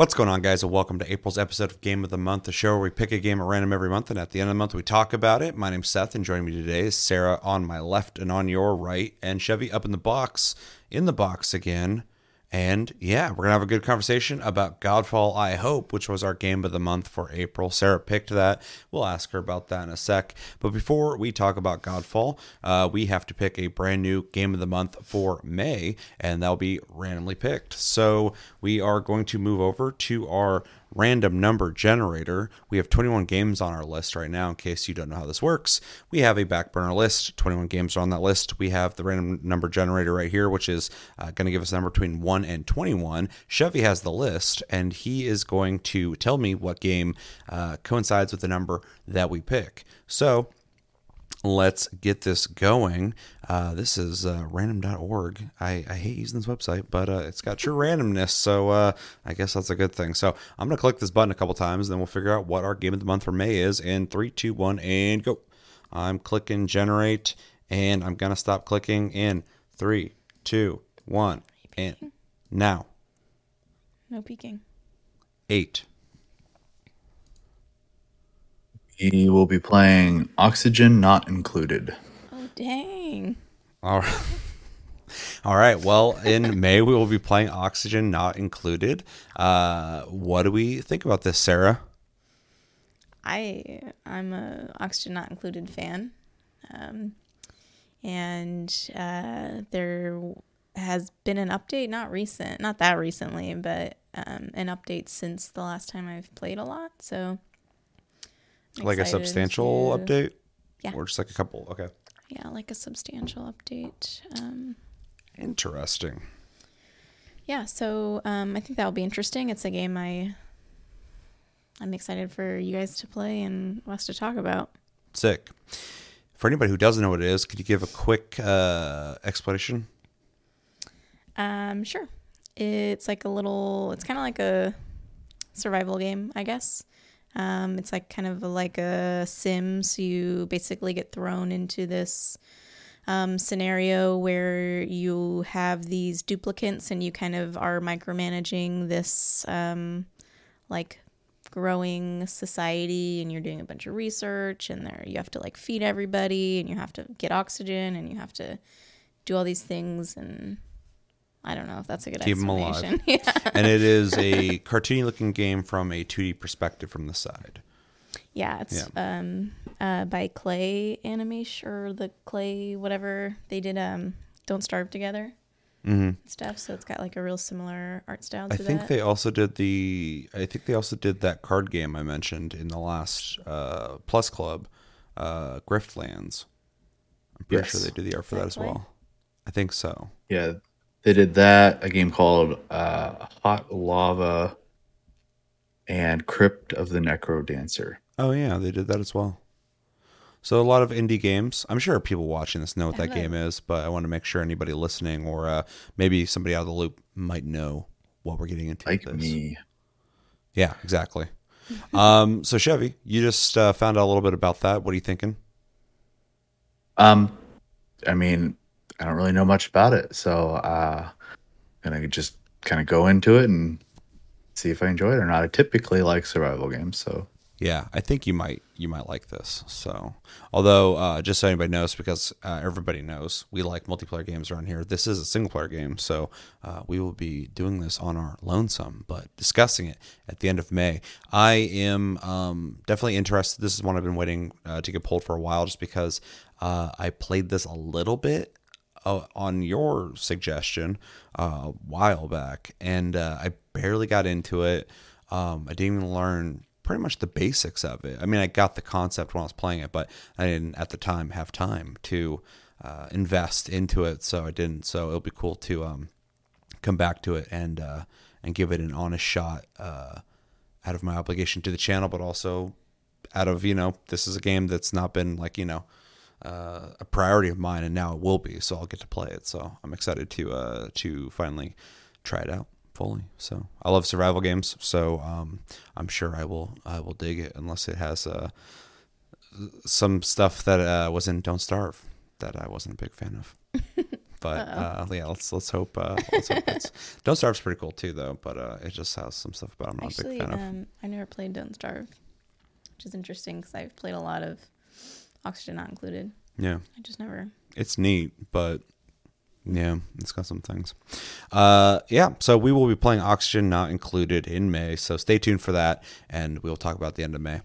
What's going on, guys, and welcome to April's episode of Game of the Month, the show where we pick a game at random every month, and at the end of the month, we talk about it. My name's Seth, and joining me today is Sarah on my left and on your right, and Chevy up in the box, in the box again. And yeah, we're going to have a good conversation about Godfall, I hope, which was our game of the month for April. Sarah picked that. We'll ask her about that in a sec. But before we talk about Godfall, uh, we have to pick a brand new game of the month for May, and that'll be randomly picked. So we are going to move over to our random number generator. We have 21 games on our list right now, in case you don't know how this works. We have a back burner list, 21 games are on that list. We have the random number generator right here, which is uh, going to give us a number between 1 and 21. Chevy has the list, and he is going to tell me what game uh, coincides with the number that we pick. So, let's get this going. Uh, this is uh, random.org. I, I hate using this website, but uh, it's got true randomness, so uh, I guess that's a good thing. So I'm going to click this button a couple times, and then we'll figure out what our game of the month for May is. In three, two, one, and go. I'm clicking generate, and I'm going to stop clicking in three, two, one, and now. No peeking. Eight. We will be playing Oxygen Not Included. Oh dang. All right. All right. Well, in May we will be playing Oxygen Not Included. Uh, what do we think about this, Sarah? I I'm a Oxygen Not Included fan, um, and uh, there has been an update, not recent, not that recently, but um, an update since the last time I've played a lot. So, I'm like a substantial to- update? Yeah. Or just like a couple? Okay. Yeah, like a substantial update. Um, Interesting. yeah, so um, I think that will be interesting. It's a game I I'm excited for you guys to play and us to talk about. Sick. For anybody who doesn't know what it is, could you give a quick uh, explanation? Um, sure. It's like a little. It's kind of like a survival game, I guess. Um, it's like kind of like a sim. So you basically get thrown into this um, scenario where you have these duplicants and you kind of are micromanaging this um, like growing society and you're doing a bunch of research and there you have to like feed everybody and you have to get oxygen and you have to do all these things and I don't know if that's a good Keep 'em alive. yeah. and it is a cartoony looking game from a 2D perspective from the side. Yeah, it's um uh by Klei Animation or the Klei whatever they did um Don't Starve Together hmm stuff. So it's got like a real similar art style to I think that. they also did the. I think they also did that card game I mentioned in the last uh, Plus Club, uh, Griftlands. I'm pretty sure they did the art for that that as well. I think so. Yeah, they did that. A game called uh, Hot Lava and Crypt of the Necro Dancer. Oh yeah, they did that as well. So a lot of indie games. I'm sure people watching this know what that Hello. game is, but I want to make sure anybody listening or uh, maybe somebody out of the loop might know what we're getting into. Like with this. me. Yeah, exactly. um, so Chevy, you just uh, found out a little bit about that. What are you thinking? Um, I mean, I don't really know much about it, so uh, gonna just kind of go into it and see if I enjoy it or not. I typically like survival games, so Yeah, I think you might you might like this. So, although uh, just so anybody knows, because uh, everybody knows we like multiplayer games around here. This is a single player game, so uh, we will be doing this on our lonesome, but discussing it at the end of May. I am um, definitely interested. This is one I've been waiting uh, to get pulled for a while, just because uh, I played this a little bit uh, on your suggestion uh, a while back, and uh, I barely got into it. Um, I didn't even learn pretty much the basics of it. I mean, I got the concept when I was playing it, but I didn't at the time have time to uh, invest into it, so I didn't. So it'll be cool to um, come back to it and uh, and give it an honest shot uh, out of my obligation to the channel, but also out of you know this is a game that's not been like you know uh, a priority of mine, and now it will be. So I'll get to play it. So I'm excited to uh, to finally try it out fully. So I love survival games. So um, I'm sure I will I will dig it unless it has uh, some stuff that uh, was in Don't Starve that I wasn't a big fan of. But uh, yeah, let's let's hope. Uh, let's hope it's Don't Starve's pretty cool too, though. But uh, it just has some stuff about it I'm not Actually, a big fan of. um, I never played Don't Starve, which is interesting because I've played a lot of Oxygen Not Included. Yeah, I just never. it's neat, but yeah, it's got some things. Uh, yeah, so we will be playing Oxygen Not Included in May, so stay tuned for that, and we'll talk about the end of May.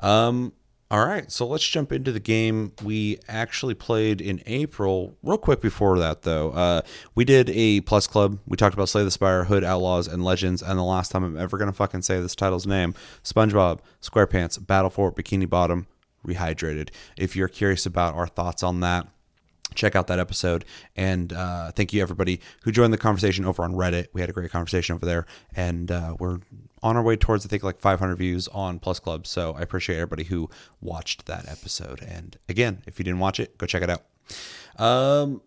Um, all right, so let's jump into the game we actually played in April. Real quick before that, though, uh, we did a Plus Club. We talked about Slay the Spire, Hood, Outlaws, and Legends, and the last time I'm ever going to fucking say this title's name SpongeBob, SquarePants, Battle for, Bikini Bottom, Rehydrated. If you're curious about our thoughts on that, check out that episode. And uh, thank you, everybody who joined the conversation over on Reddit. We had a great conversation over there, and uh, we're on our way towards, I think, like 500 views on Plus Club. So I appreciate everybody who watched that episode. And again, if you didn't watch it, go check it out. Um,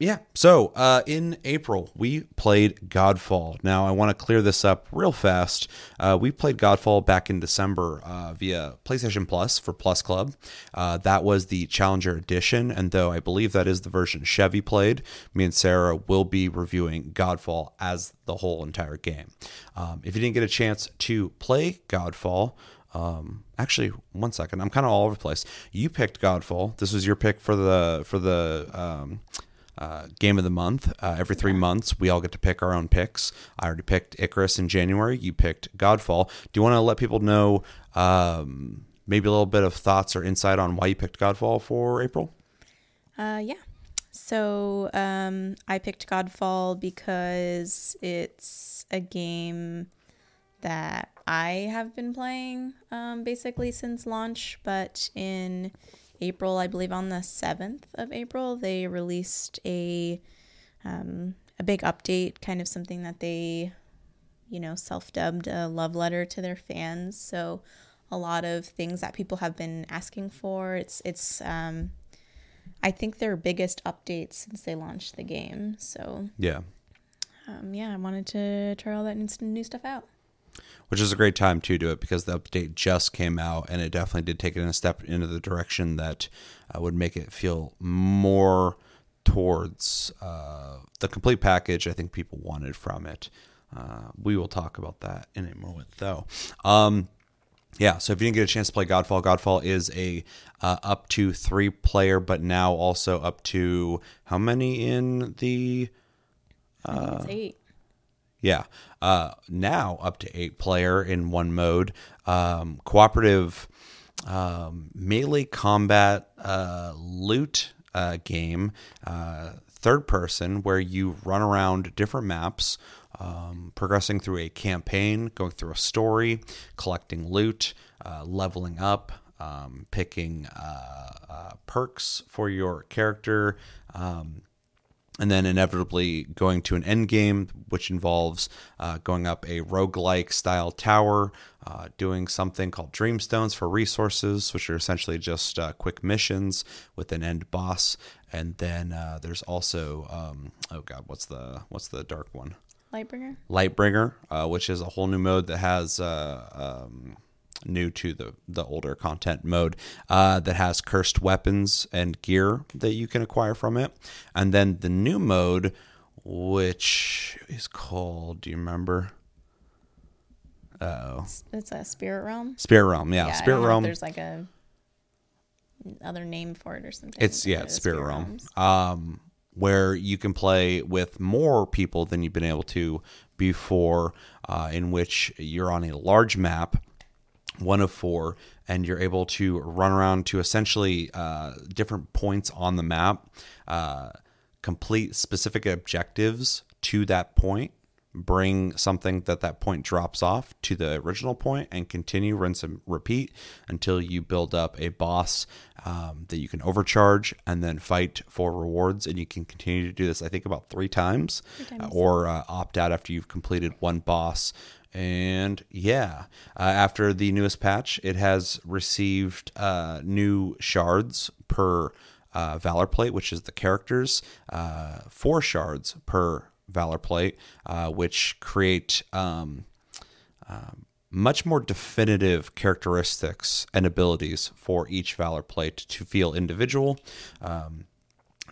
yeah. So uh, in April, we played Godfall. Now, I want to clear this up real fast. Uh, we played Godfall back in December uh, via PlayStation Plus for Plus Club. Uh, that was the Challenger Edition. And though I believe that is the version Chevy played, me and Sarah will be reviewing Godfall as the whole entire game. Um, if you didn't get a chance to play Godfall, um, actually, one second. I'm kind of all over the place. You picked Godfall. This was your pick for the for the um, uh, game of the month. Uh, every three months, we all get to pick our own picks. I already picked Icarus in January. You picked Godfall. Do you want to let people know um, maybe a little bit of thoughts or insight on why you picked Godfall for April? Uh, yeah. So um, I picked Godfall because it's a game that I have been playing um, basically since launch, but in April, I believe on the 7th of April, they released a um, a big update, kind of something that they, you know, self-dubbed a love letter to their fans. So a lot of things that people have been asking for. It's it's um, I think their biggest update since they launched the game. So Yeah. um, yeah, I wanted to try all that new- new stuff out. Which is a great time to do it because the update just came out and it definitely did take it in a step into the direction that uh, would make it feel more towards uh, the complete package I think people wanted from it. Uh, we will talk about that in a moment though. Um, yeah, so if you didn't get a chance to play Godfall, Godfall is a uh, up to three player, but now also up to how many in the it's eight. Yeah. Uh, now up to eight player in one mode. Um, cooperative um, melee combat uh, loot uh, game. Uh, third person where you run around different maps. Um, progressing through a campaign, going through a story, collecting loot, uh, leveling up, um, picking uh, perks for your character, um, and then inevitably going to an end game, which involves uh, going up a roguelike style tower, uh, doing something called Dreamstones for resources, which are essentially just uh, quick missions with an end boss. And then uh, there's also um, oh god, what's the what's the dark one? Lightbringer. Lightbringer, uh, which is a whole new mode that has uh, um, new to the the older content mode uh, that has cursed weapons and gear that you can acquire from it, and then the new mode, which is called. Do you remember? Oh, It's a spirit realm. Spirit Realm. Yeah, I Spirit don't know if Realm. There's like a other name for it or something. It's yeah, it's is Spirit Realm. Um, where you can play with more people than you've been able to before, uh, in which you're on a large map, one of four, and you're able to run around to essentially uh, different points on the map, uh, complete specific objectives to that point, bring something that that point drops off to the original point and continue rinse and repeat until you build up a boss um, that you can overcharge and then fight for rewards and you can continue to do this i think about three times, times. uh, or uh, opt out after you've completed one boss and yeah uh, after the newest patch it has received uh, new shards per uh, valor plate which is the characters uh, four shards per valor plate uh, which create um, um, much more definitive characteristics and abilities for each valor plate to feel individual. Um,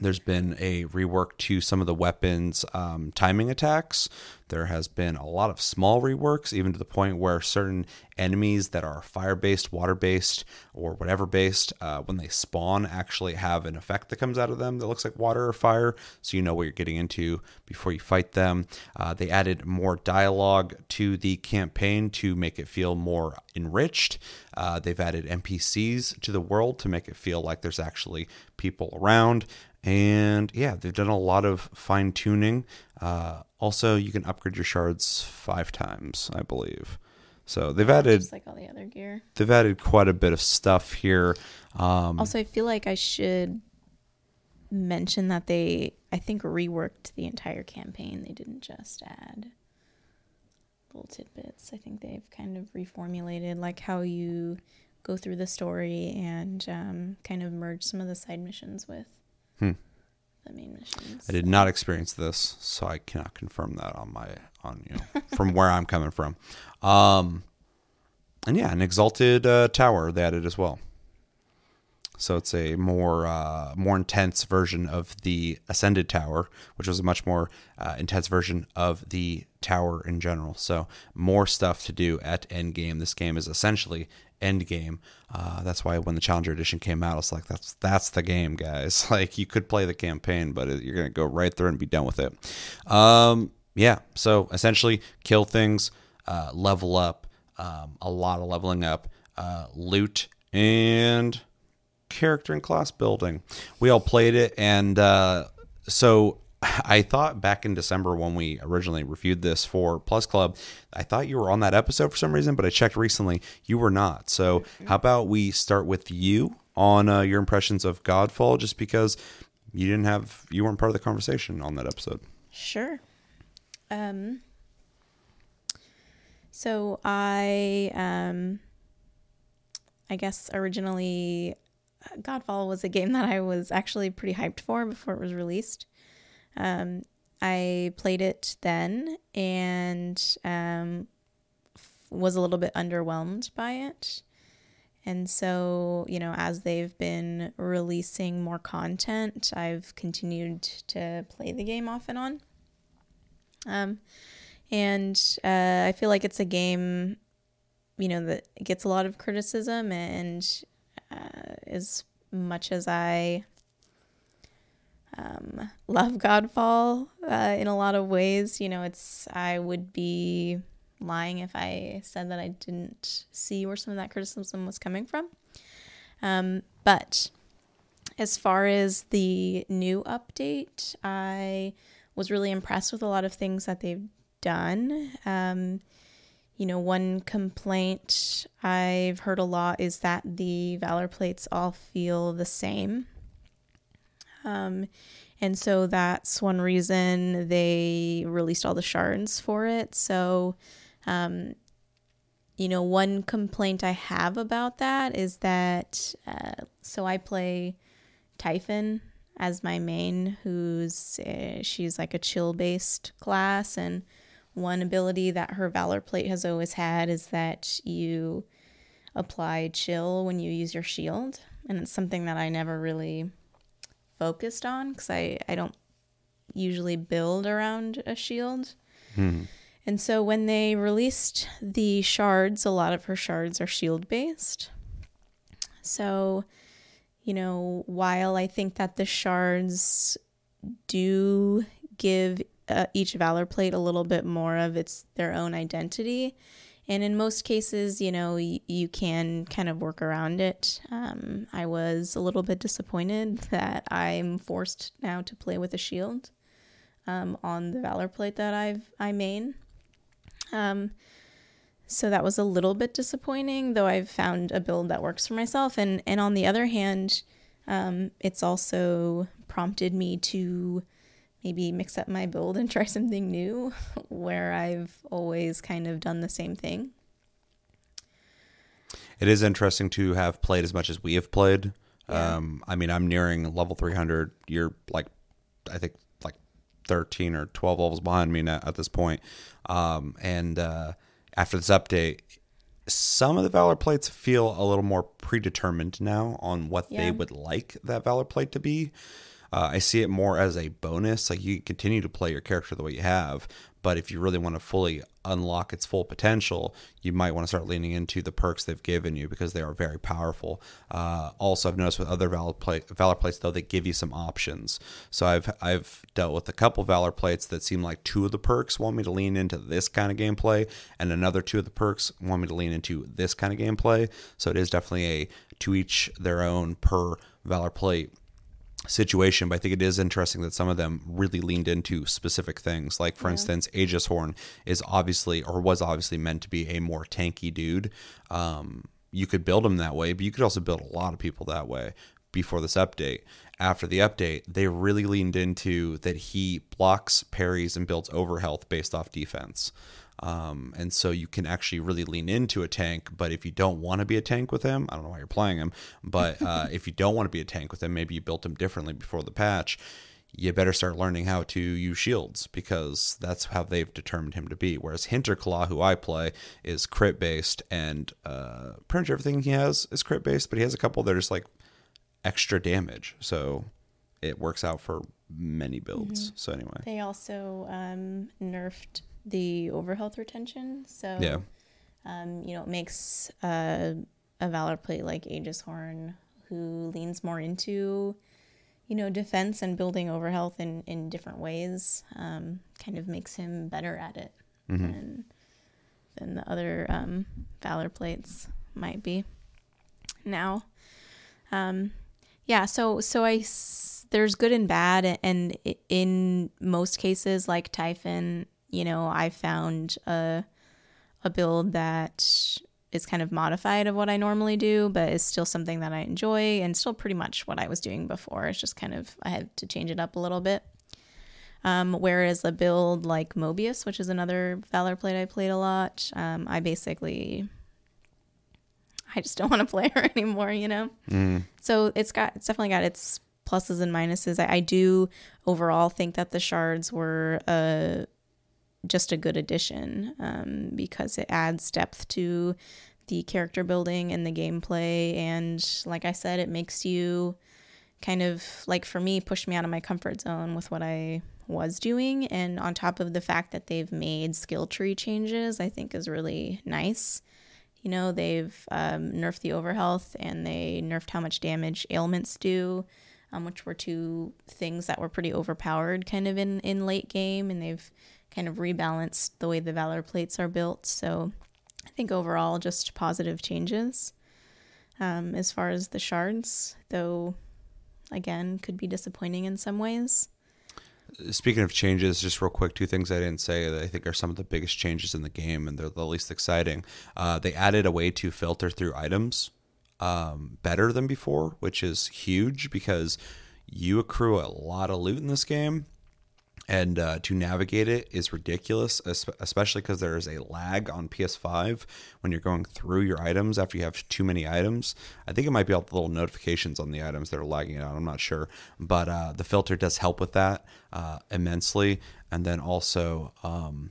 There's been a rework to some of the weapons um, timing attacks. There has been a lot of small reworks, even to the point where certain enemies that are fire based, water based, or whatever based, uh, when they spawn, actually have an effect that comes out of them that looks like water or fire, so you know what you're getting into before you fight them. Uh, they added more dialogue to the campaign to make it feel more enriched. Uh, they've added NPCs to the world to make it feel like there's actually people around. And yeah, they've done a lot of fine tuning. Uh, also, you can upgrade your shards five times, I believe. So they've added Just like all the other gear. they've added quite a bit of stuff here. Um, Also, I feel like I should mention that they, I think, reworked the entire campaign. They didn't just add little tidbits. I think they've kind of reformulated like how you go through the story and um, kind of merge some of the side missions with Hmm. the main missions. I did not experience this, so I cannot confirm that on my on you know from where I'm coming from. Um, and yeah, an exalted uh, tower they added as well. So it's a more uh, more intense version of the ascended tower, which was a much more uh, intense version of the tower in general. So more stuff to do at end game. This game is essentially end game. Uh, that's why when the Challenger Edition came out, it's like that's that's the game, guys. Like you could play the campaign, but you're gonna go right through and be done with it. Um, yeah. So essentially, kill things, uh, level up, um, a lot of leveling up, uh, loot, and character and class building. We all played it, and uh, so I thought back in December when we originally reviewed this for Plus Club, I thought you were on that episode for some reason, but I checked recently, you were not. So how about we start with you on uh, your impressions of Godfall, just because you didn't have you weren't part of the conversation on that episode. Sure. Um so I um I guess originally uh, Godfall was a game that I was actually pretty hyped for before it was released. Um I played it then and um was a little bit underwhelmed by it. And so, you know, as they've been releasing more content, I've continued to play the game off and on. Um, and uh, I feel like it's a game, you know, that gets a lot of criticism, and uh, as much as I um, love Godfall uh, in a lot of ways, you know, it's I would be lying if I said that I didn't see where some of that criticism was coming from. Um, but as far as the new update, I was really impressed with a lot of things that they've done. Um, you know, one complaint I've heard a lot is that the Valor plates all feel the same. Um, and so that's one reason they released all the shards for it. So, um, you know, one complaint I have about that is that, uh, so I play Typhon as my main, who's uh, she's like a chill based class, and one ability that her Valor plate has always had is that you apply chill when you use your shield, and it's something that I never really focused on because I I don't usually build around a shield. And so when they released the shards, a lot of her shards are shield based. So, you know, while I think that the shards do give uh, each valor plate a little bit more of its their own identity, and in most cases, you know, y- you can kind of work around it. Um, I was a little bit disappointed that I'm forced now to play with a shield um, on the valor plate that I've I main. Um, so that was a little bit disappointing, though I've found a build that works for myself. And and on the other hand, um, it's also prompted me to maybe mix up my build and try something new, where I've always kind of done the same thing. It is interesting to have played as much as we have played. Um, I mean, I'm nearing level 300. You're like, I think, like 13 or 12 levels behind me now at this point. Um, and uh, after this update, some of the Valor plates feel a little more predetermined now on what they would like that Valor plate to be. Uh, I see it more as a bonus. Like you continue to play your character the way you have, but if you really want to fully unlock its full potential, you might want to start leaning into the perks they've given you because they are very powerful. Uh, also, I've noticed with other valor, play, valor plates though they give you some options. So I've I've dealt with a couple valor plates that seem like two of the perks want me to lean into this kind of gameplay, and another two of the perks want me to lean into this kind of gameplay. So it is definitely a to each their own per valor plate situation, but I think it is interesting that some of them really leaned into specific things. Like, for yeah. instance, Aegis Horn is obviously or was obviously meant to be a more tanky dude. Um, you could build him that way, but you could also build a lot of people that way before this update. After the update, they really leaned into that he blocks, parries, and builds overhealth based off defense. Um, and so you can actually really lean into a tank. But if you don't want to be a tank with him, I don't know why you're playing him, but uh, if you don't want to be a tank with him, maybe you built him differently before the patch. You better start learning how to use shields because that's how they've determined him to be. Whereas Hinterclaw, who I play, is crit based, and uh, pretty much everything he has is crit based. But he has a couple that are just like extra damage, so it works out for many builds. Mm-hmm. So anyway, they also um, nerfed the overhealth retention. So yeah, um, you know, it makes uh, a valor plate like Aegis Horn who leans more into you know defense and building overhealth in in different ways. Um, kind of makes him better at it mm-hmm. than than the other um, valor plates might be now. Um, yeah, so so I there's good and bad, and in most cases, like Typhon you know, I found a a build that is kind of modified of what I normally do, but is still something that I enjoy and still pretty much what I was doing before. It's just kind of I had to change it up a little bit. Um, whereas a build like Mobius, which is another Valor plate I played a lot, um, I basically I just don't want to play her anymore, you know. Mm. So it's got it's definitely got its pluses and minuses. I, I do overall think that the shards were a just a good addition um, because it adds depth to the character building and the gameplay. And like I said, it makes you kind of like for me, push me out of my comfort zone with what I was doing. And on top of the fact that they've made skill tree changes, I think is really nice. You know, they've um, nerfed the overhealth and they nerfed how much damage ailments do. Um, which were two things that were pretty overpowered kind of in, in late game and they've kind of rebalanced the way the Valor plates are built. So I think overall, just positive changes. Um, as far as the shards, though, again, could be disappointing in some ways. Speaking of changes, just real quick, two things I didn't say that I think are some of the biggest changes in the game, and they're the least exciting. Uh, they added a way to filter through items um, better than before, which is huge because you accrue a lot of loot in this game, and uh, to navigate it is ridiculous, especially because there is a lag on PS5 when you're going through your items after you have too many items. I think it might be all the little notifications on the items that are lagging out. I'm not sure, but uh, the filter does help with that uh, immensely. And then also, um,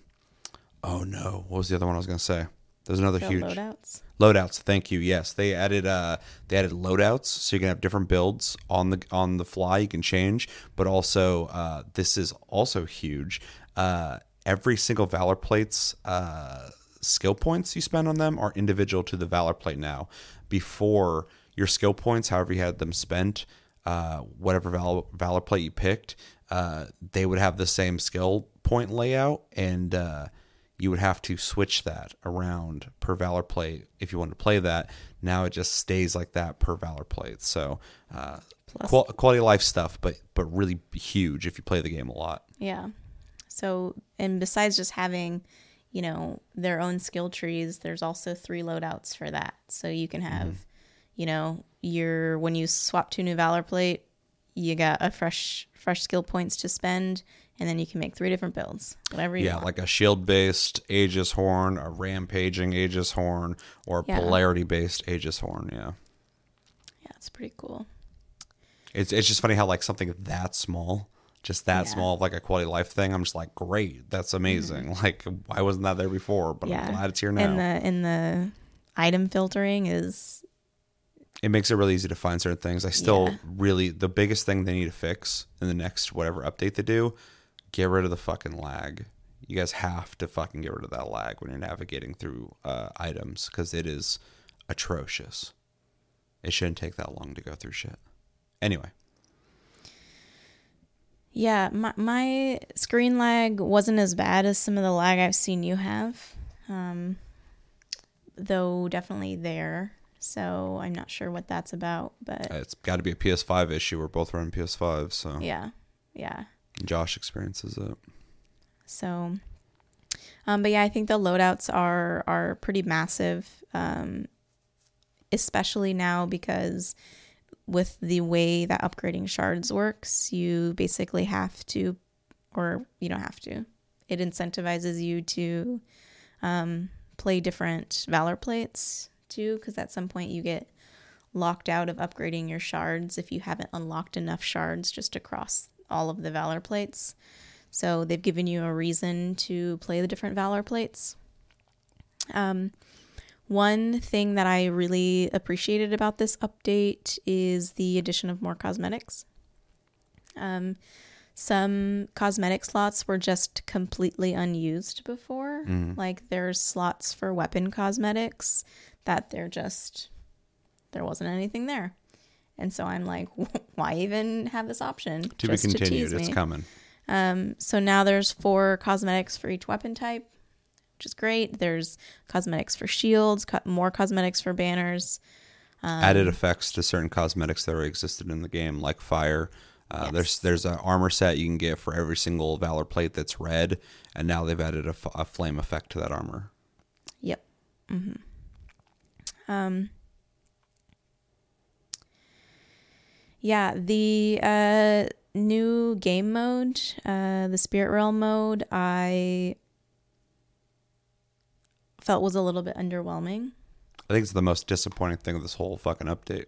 oh no, what was the other one I was going to say? There's another huge loadouts. Loadouts. Thank you. Yes, they added uh they added loadouts, so you can have different builds on the on the fly. You can change, but also uh, this is also huge. Uh, every single Valor plates uh, skill points you spend on them are individual to the Valor plate now. Before your skill points, however you had them spent, uh, whatever Valor, Valor plate you picked, uh, they would have the same skill point layout and uh, you would have to switch that around per Valor plate if you want to play that. Now it just stays like that per Valor plate. So uh, qual- quality of life stuff, but but really huge if you play the game a lot. Yeah. So and besides just having, you know, their own skill trees, there's also three loadouts for that. So you can have, mm-hmm. you know, your when you swap to new Valor plate, you got a fresh fresh skill points to spend and then you can make three different builds, whatever you yeah, want. like a shield based Aegis horn, a rampaging Aegis horn, or yeah. polarity based Aegis horn. Yeah. Yeah, it's pretty cool. It's it's just funny how like something that small, just that yeah. small, like a quality life thing. I'm just like, great, that's amazing. Mm-hmm. Like, why wasn't that there before? But yeah. I'm glad it's here now. And the in the item filtering is it makes it really easy to find certain things. I still really the biggest thing they need to fix in the next whatever update they do, get rid of the fucking lag. You guys have to fucking get rid of that lag when you're navigating through uh, items because it is atrocious. It shouldn't take that long to go through shit. Anyway, Yeah, my, my screen lag wasn't as bad as some of the lag I've seen you have, um, though definitely there. So I'm not sure what that's about, but it's got to be a PS5 issue. We're both running PS5, so yeah, yeah. Josh experiences it. So, um, but yeah, I think the loadouts are are pretty massive, um, especially now because with the way that upgrading shards works, you basically have to, or you don't have to. It incentivizes you to um, play different valor plates too, because at some point you get locked out of upgrading your shards if you haven't unlocked enough shards just across all of the valor plates. So they've given you a reason to play the different Valor plates. Um, one thing that I really appreciated about this update is the addition of more cosmetics. Um, some cosmetic slots were just completely unused before. Like there's slots for weapon cosmetics that they're just, there wasn't anything there. And so I'm like, why even have this option? To Just be continued. tease It's coming. Um, so now there's four cosmetics for each weapon type, which is great. There's cosmetics for shields, co- more cosmetics for banners. Um, added effects to certain cosmetics that already existed in the game, like fire. Uh, Yes. There's there's an armor set you can get for every single valor plate that's red, and now they've added a, f- a flame effect to that armor. Yep. hmm Um. Yeah, the uh, new game mode, uh, the Spirit Realm mode, I felt was a little bit underwhelming. I think it's the most disappointing thing of this whole fucking update.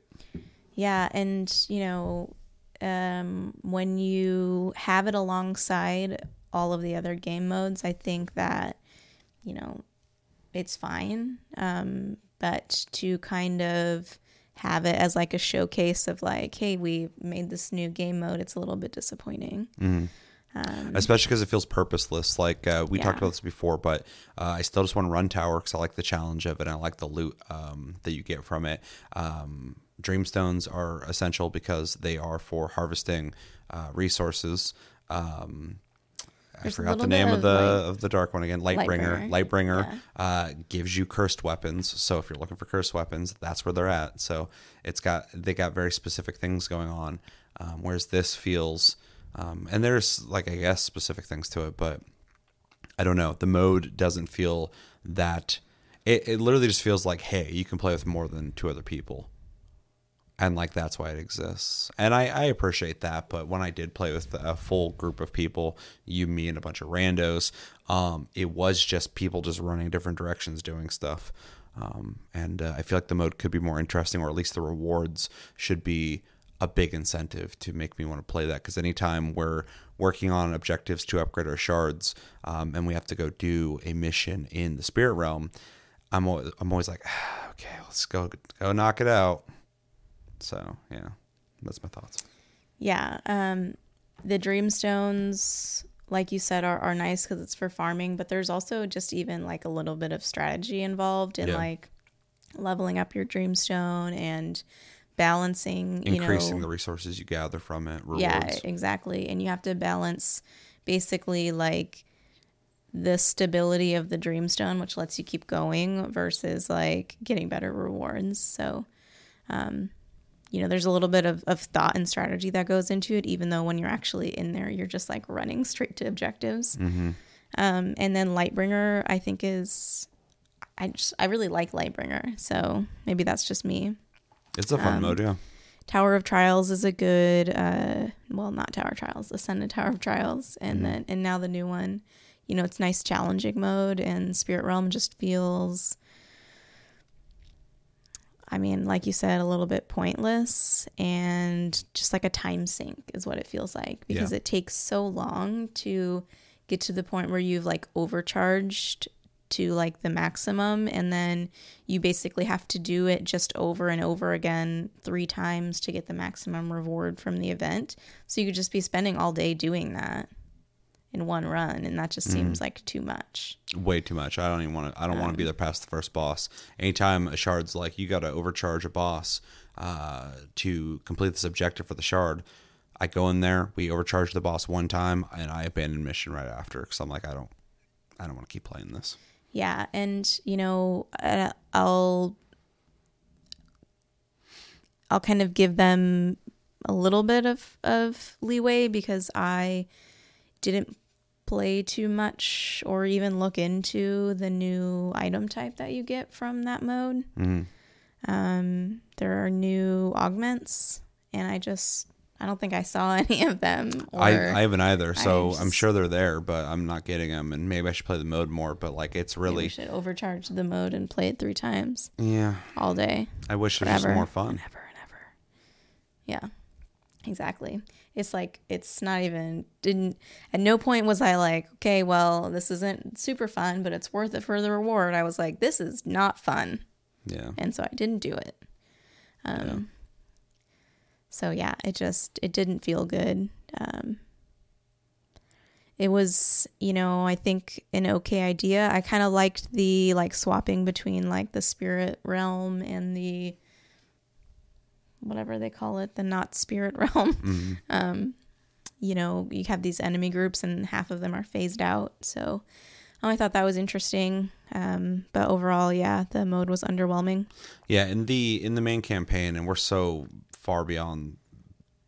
Yeah, and you know, um, when you have it alongside all of the other game modes, I think that you know it's fine. Um, but to kind of have it as like a showcase of like, hey, we made this new game mode, it's a little bit disappointing. Um, especially because it feels purposeless. Like uh, we talked about this before, but uh, I still just want to run tower because I like the challenge of it. and I like the loot um, that you get from it. Um, Dreamstones are essential because they are for harvesting uh, resources. Um, There's a forgot the name of the like- of the dark one again. Lightbringer. Lightbringer, Lightbringer uh, gives you cursed weapons. So if you're looking for cursed weapons, that's where they're at. So it's got they got very specific things going on. Um, whereas this feels, um, and there's like I guess specific things to it, but I don't know. The mode doesn't feel that. It, it literally just feels like, hey, you can play with more than two other people and like that's why it exists. And I, I appreciate that but when i did play with a full group of people you me and a bunch of randos um, it was just people just running different directions doing stuff. Um, and uh, i feel like the mode could be more interesting or at least the rewards should be a big incentive to make me want to play that. Because anytime we're working on objectives to upgrade our shards um, and we have to go do a mission in the spirit realm i'm always, I'm always like okay let's go go knock it out so yeah, that's my thoughts. Yeah. Um, the Dreamstones, like you said, are, are nice because it's for farming, but there's also just even like a little bit of strategy involved in Yeah. like leveling up your Dreamstone and balancing, you Increasing know, the resources you gather from it, rewards. yeah, exactly. And you have to balance basically like the stability of the Dreamstone, which lets you keep going, versus like getting better rewards. So, um, you know, there's a little bit of, of thought and strategy that goes into it, even though when you're actually in there, you're just like running straight to objectives. Mm-hmm. Um, and then Lightbringer, I think is, I just, I really like Lightbringer. So maybe that's just me. It's a fun Um, mode, yeah. Tower of Trials is a good, uh, well, not Tower of Trials, Ascended Tower of Trials, and Mhm. then and now the new one. You know, it's nice challenging mode, and Spirit Realm just feels. I mean, like you said, a little bit pointless and just like a time sink is what it feels like because Yeah. it takes so long to get to the point where you've like overcharged to like the maximum and then you basically have to do it just over and over again three times to get the maximum reward from the event so you could just be spending all day doing that in one run and that just seems like too much way too much. I don't even want to. I don't want to be there past the first boss. Anytime a shard's like you got to overcharge a boss uh, to complete this objective for the shard, I go in there. We overcharge the boss one time, and I abandon mission right after because I'm like I don't. I don't want to keep playing this. Yeah, and you know, uh, I'll I'll kind of give them a little bit of of leeway because I didn't play too much or even look into the new item type that you get from that mode. Um, there are new augments, and I just I don't think I saw any of them. Or I, I haven't either, so I I'm sure they're there, but I'm not getting them. And maybe I should play the mode more. But like, it's maybe really should overcharge the mode and play it three times yeah. all day. I wish it was more fun. ever and ever. Yeah, exactly. It's like it's not even didn't. At no point was I like, okay, well, this isn't super fun, but it's worth it for the reward. I was like, this is not fun, Yeah. and so I didn't do it. Um. So yeah, it just it didn't feel good. Um. It was, you know, I think an okay idea. I kind of liked the like swapping between like the spirit realm and the whatever they call it, the not spirit realm. Um, you know, you have these enemy groups and half of them are phased out. So oh, I thought that was interesting. Um, but overall, yeah, the mode was underwhelming. Yeah, in the in the main campaign, and we're so far beyond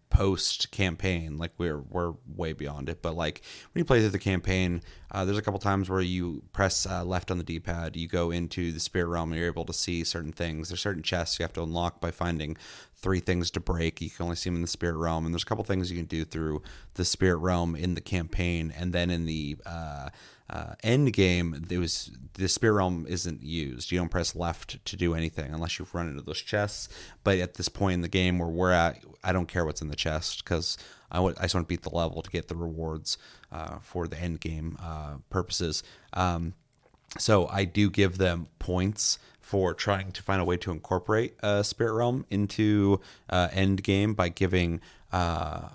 post campaign, like we're we're way beyond it. But like when you play through the campaign, uh, there's a couple times where you press uh, left on the D-pad, you go into the spirit realm, and you're able to see certain things. There's certain chests you have to unlock by finding three things to break. You can only see them in the spirit realm, and there's a couple things you can do through the spirit realm in the campaign, and then in the uh, uh, end game, there was the spirit realm isn't used. You don't press left to do anything unless you've run into those chests. But at this point in the game where we're at, I don't care what's in the chest because I wa- I just want to beat the level to get the rewards uh, for the end game uh, purposes. Um, so I do give them points for trying to find a way to incorporate uh, Spirit Realm into uh, end game by giving uh,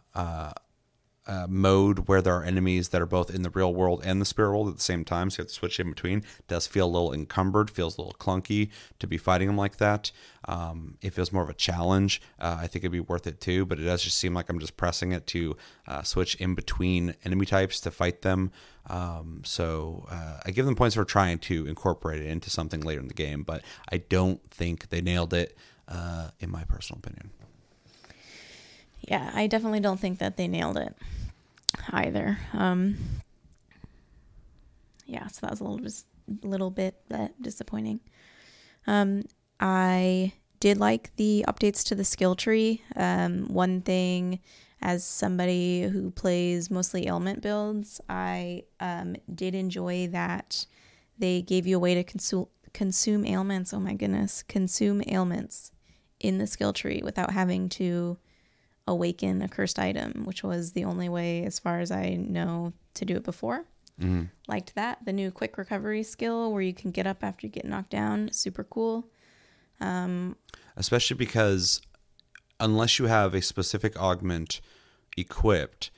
uh, mode where there are enemies that are both in the real world and the spirit world at the same time. So you have to switch in between. It does feel a little encumbered, feels a little clunky to be fighting them like that. Um, it feels more of a challenge. Uh, I think it'd be worth it too, but it does just seem like I'm just pressing it to uh, switch in between enemy types to fight them. Um, so uh, I give them points for trying to incorporate it into something later in the game, but I don't think they nailed it, uh, in my personal opinion. Yeah, I definitely don't think that they nailed it either. Um, yeah, so that was a little just little bit disappointing. Um, I did like the updates to the skill tree. Um, one thing, as somebody who plays mostly ailment builds, I um, did enjoy that they gave you a way to consume ailments. Oh my goodness, consume ailments in the skill tree without having to awaken a cursed item, which was the only way, as far as I know, to do it before. Liked that. The new quick recovery skill where you can get up after you get knocked down, super cool. especially because unless you have a specific augment equipped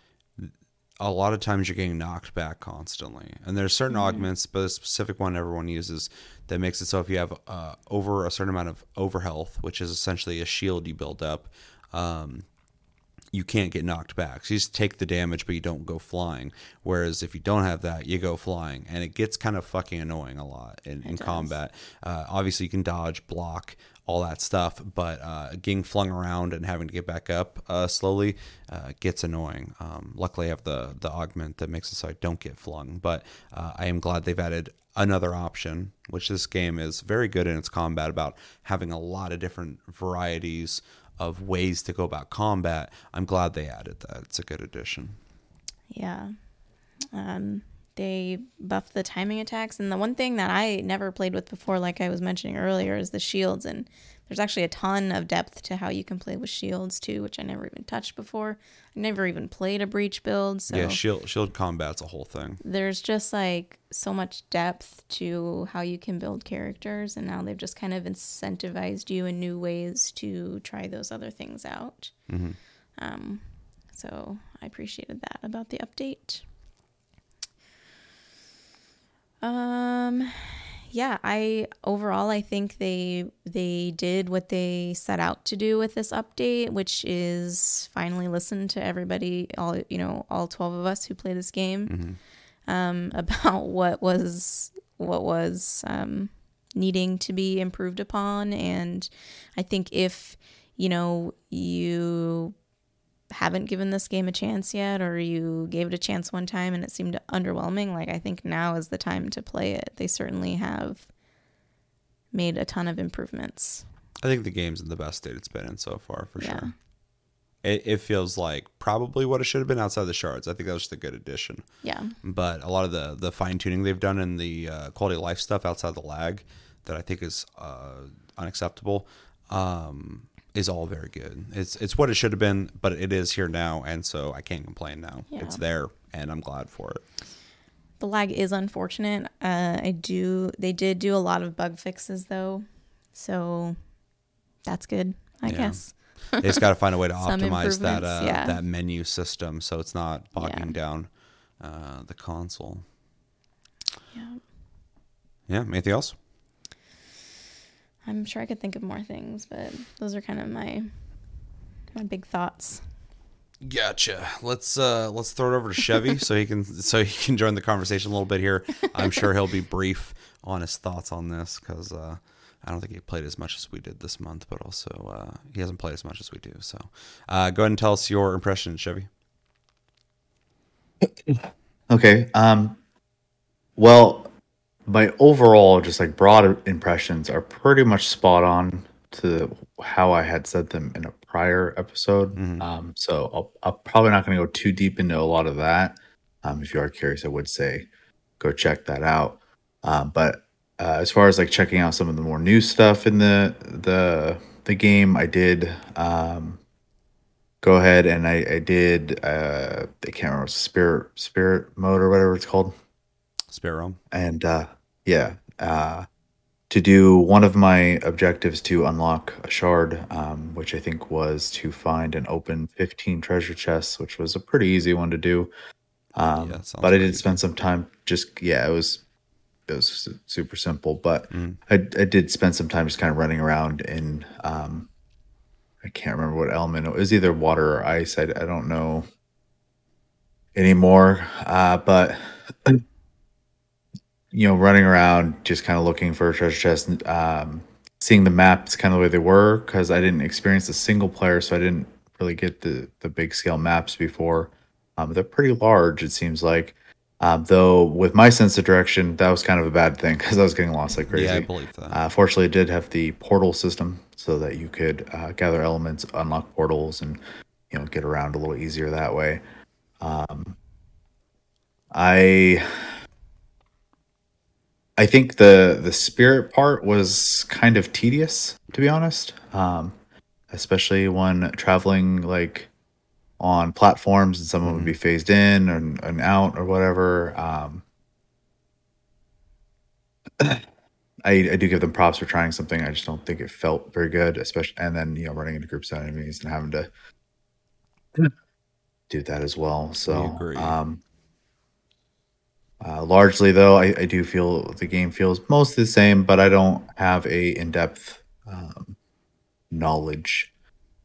a lot of times you're getting knocked back constantly and there's certain augments but a specific one everyone uses that makes it so if you have uh, over a certain amount of over health which is essentially a shield you build up um, you can't get knocked back. So you just take the damage, but you don't go flying. Whereas if you don't have that, you go flying, and it gets kind of fucking annoying a lot in, in combat. Uh, obviously, you can dodge, block, all that stuff, but uh, getting flung around and having to get back up uh, slowly uh, gets annoying. Um, luckily, I have the the augment that makes it so I don't get flung. But uh, I am glad they've added another option, which this game is very good in its combat about having a lot of different varieties of ways to go about combat. I'm glad they added that. It's a good addition. Yeah. Um, they buffed the timing attacks. And the one thing that I never played with before, like I was mentioning earlier, is the shields. And there's actually a ton of depth to how you can play with shields too, which I never even touched before. I never even played a breach build. So Yeah, shield shield combat's a whole thing. there's just like so much depth to how you can build characters and now they've just kind of incentivized you in new ways to try those other things out um, so i appreciated that about the update um yeah i overall i think they they did what they set out to do with this update which is finally listen to everybody all you know all 12 of us who play this game um, about what was what was um, needing to be improved upon. And i think if you know you haven't given this game a chance yet or you gave it a chance one time and it seemed underwhelming like i think now is the time to play it they certainly have made a ton of improvements I think the game's in the best state it's been in so far for Yeah. sure. It, it feels like probably what it should have been outside the shards. I think that was just a good addition. yeah But a lot of the the fine tuning they've done in the uh, quality of life stuff outside the lag that I think is uh, unacceptable um, is all very good. It's it's what it should have been, but it is here now, and so I can't complain now. Yeah. It's there, and I'm glad for it. the lag is unfortunate uh, i do they did do a lot of bug fixes though so that's good i Yeah. guess They just got to find a way to optimize that uh, yeah. that menu system so it's not bogging down uh, the console. yeah Yeah. Anything else? I'm sure I could think of more things, but those are kind of my my big thoughts. Gotcha. Let's uh let's throw it over to Chevy so he can so he can join the conversation a little bit here. I'm sure he'll be brief on his thoughts on this because uh, I don't think he played as much as we did this month, but also uh, he hasn't played as much as we do. So uh, go ahead and tell us your impression, Chevy. Okay. Um well, my overall just like broad impressions are pretty much spot on to how I had said them in a prior episode. Mhm. Um so I'll, I'm probably not going to go too deep into a lot of that. Um if you are curious, I would say go check that out. Um but uh, as far as like checking out some of the more new stuff in the the the game, I did um go ahead and I, I did uh I can't remember spirit spirit mode or whatever it's called. Sparrow. And uh yeah, uh to do one of my objectives to unlock a shard, um, which I think was to find and open 15 treasure chests, which was a pretty easy one to do. Um, Yeah, but I did spend some time just yeah, it was it was super simple, but Mhm. I I did spend some time just kind of running around in um I can't remember what element it was either water or ice. I, I don't know anymore. Uh, but you know, running around just kind of looking for a treasure chest, and, um, seeing the maps kind of the way they were because I didn't experience a single player, so I didn't really get the the big scale maps before. Um, they're pretty large, it seems like. Um, though with my sense of direction, that was kind of a bad thing because I was getting lost like crazy. Yeah, I believe that. Uh, fortunately, it did have the portal system so that you could uh, gather elements, unlock portals, and you know get around a little easier that way. Um, I I think the the spirit part was kind of tedious, to be honest. Um, especially when traveling like on platforms and someone would be phased in and, and out or whatever. Um, I, I do give them props for trying something. I just don't think it felt very good, especially and then you know running into groups of enemies and having to do that as well. So agree. um, uh, largely though, I, I do feel the game feels mostly the same, but I don't have a in depth um, knowledge.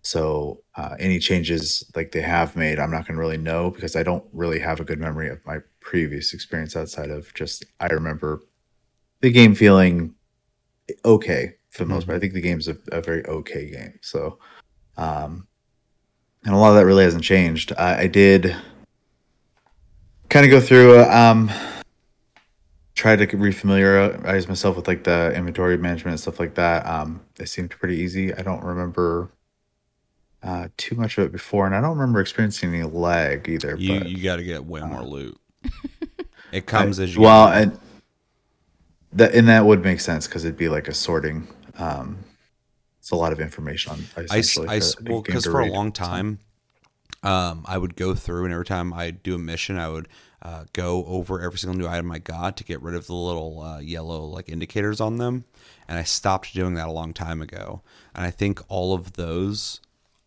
So uh, any changes like they have made, I'm not going to really know because I don't really have a good memory of my previous experience outside of just I remember the game feeling okay for the most part. I think the game's a, a very okay game. So, um, and a lot of that really hasn't changed. I, I did kind of go through, uh, um, try to refamiliarize myself with like the inventory management and stuff like that. Um, it seemed pretty easy. I don't remember uh, too much of it before, and I don't remember experiencing any lag either. you but you got to get way uh, more loot. It comes I- as you well, get and that and that would make sense because it'd be like a sorting. Um, it's a lot of information on. I, essentially I s- for a well, because to for a read. long So- time, um, I would go through, and every time I do a mission, I would uh, go over every single new item I got to get rid of the little uh, yellow like indicators on them, and I stopped doing that a long time ago. And I think all of those,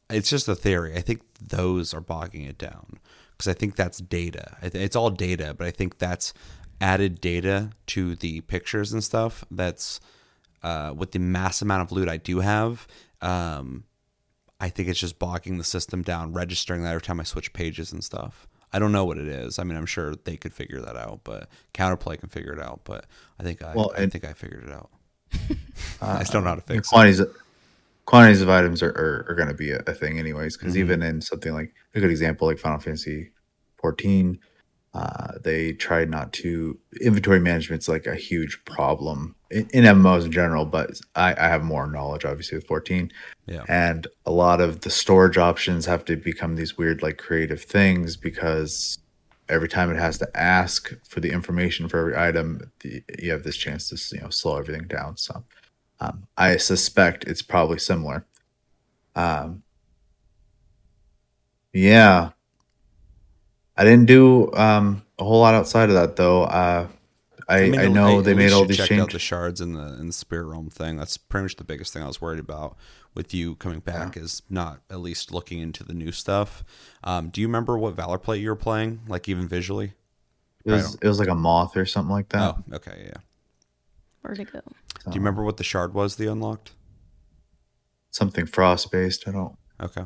it's just a theory. I think those are bogging it down because I think that's data. It's all data, but I think that's added data to the pictures and stuff. That's uh, with the mass amount of loot I do have. Um, I think it's just bogging the system down, registering that every time I switch pages and stuff. I don't know what it is. I mean, I'm sure they could figure that out, but Counterplay can figure it out. But I think I, Well, I and- think I figured it out. I just don't know how to And fix it. quantities quantities of items are, are, are going to be a, a thing anyways because Mhm. even in something like a good example like final fantasy 14 uh, they tried not to inventory management's like a huge problem in, in mmos in general but I, I have more knowledge obviously with 14 Yeah. and a lot of the storage options have to become these weird like creative things because every time it has to ask for the information for every item the, you have this chance to you know slow everything down so um, i suspect it's probably similar. Um, yeah i didn't do um, a whole lot outside of that though uh, I, I, mean, know at they made all these checked out changes the shards and the and the spirit realm thing. That's pretty much the biggest thing I was worried about with you coming back is not at least looking into the new stuff. Um, do you remember what Valor plate you were playing, like even visually? it was, it was like a moth or something like that Oh, okay, yeah. Where'd it go? So, Do you remember what the shard was the unlocked? something frost based i don't Okay.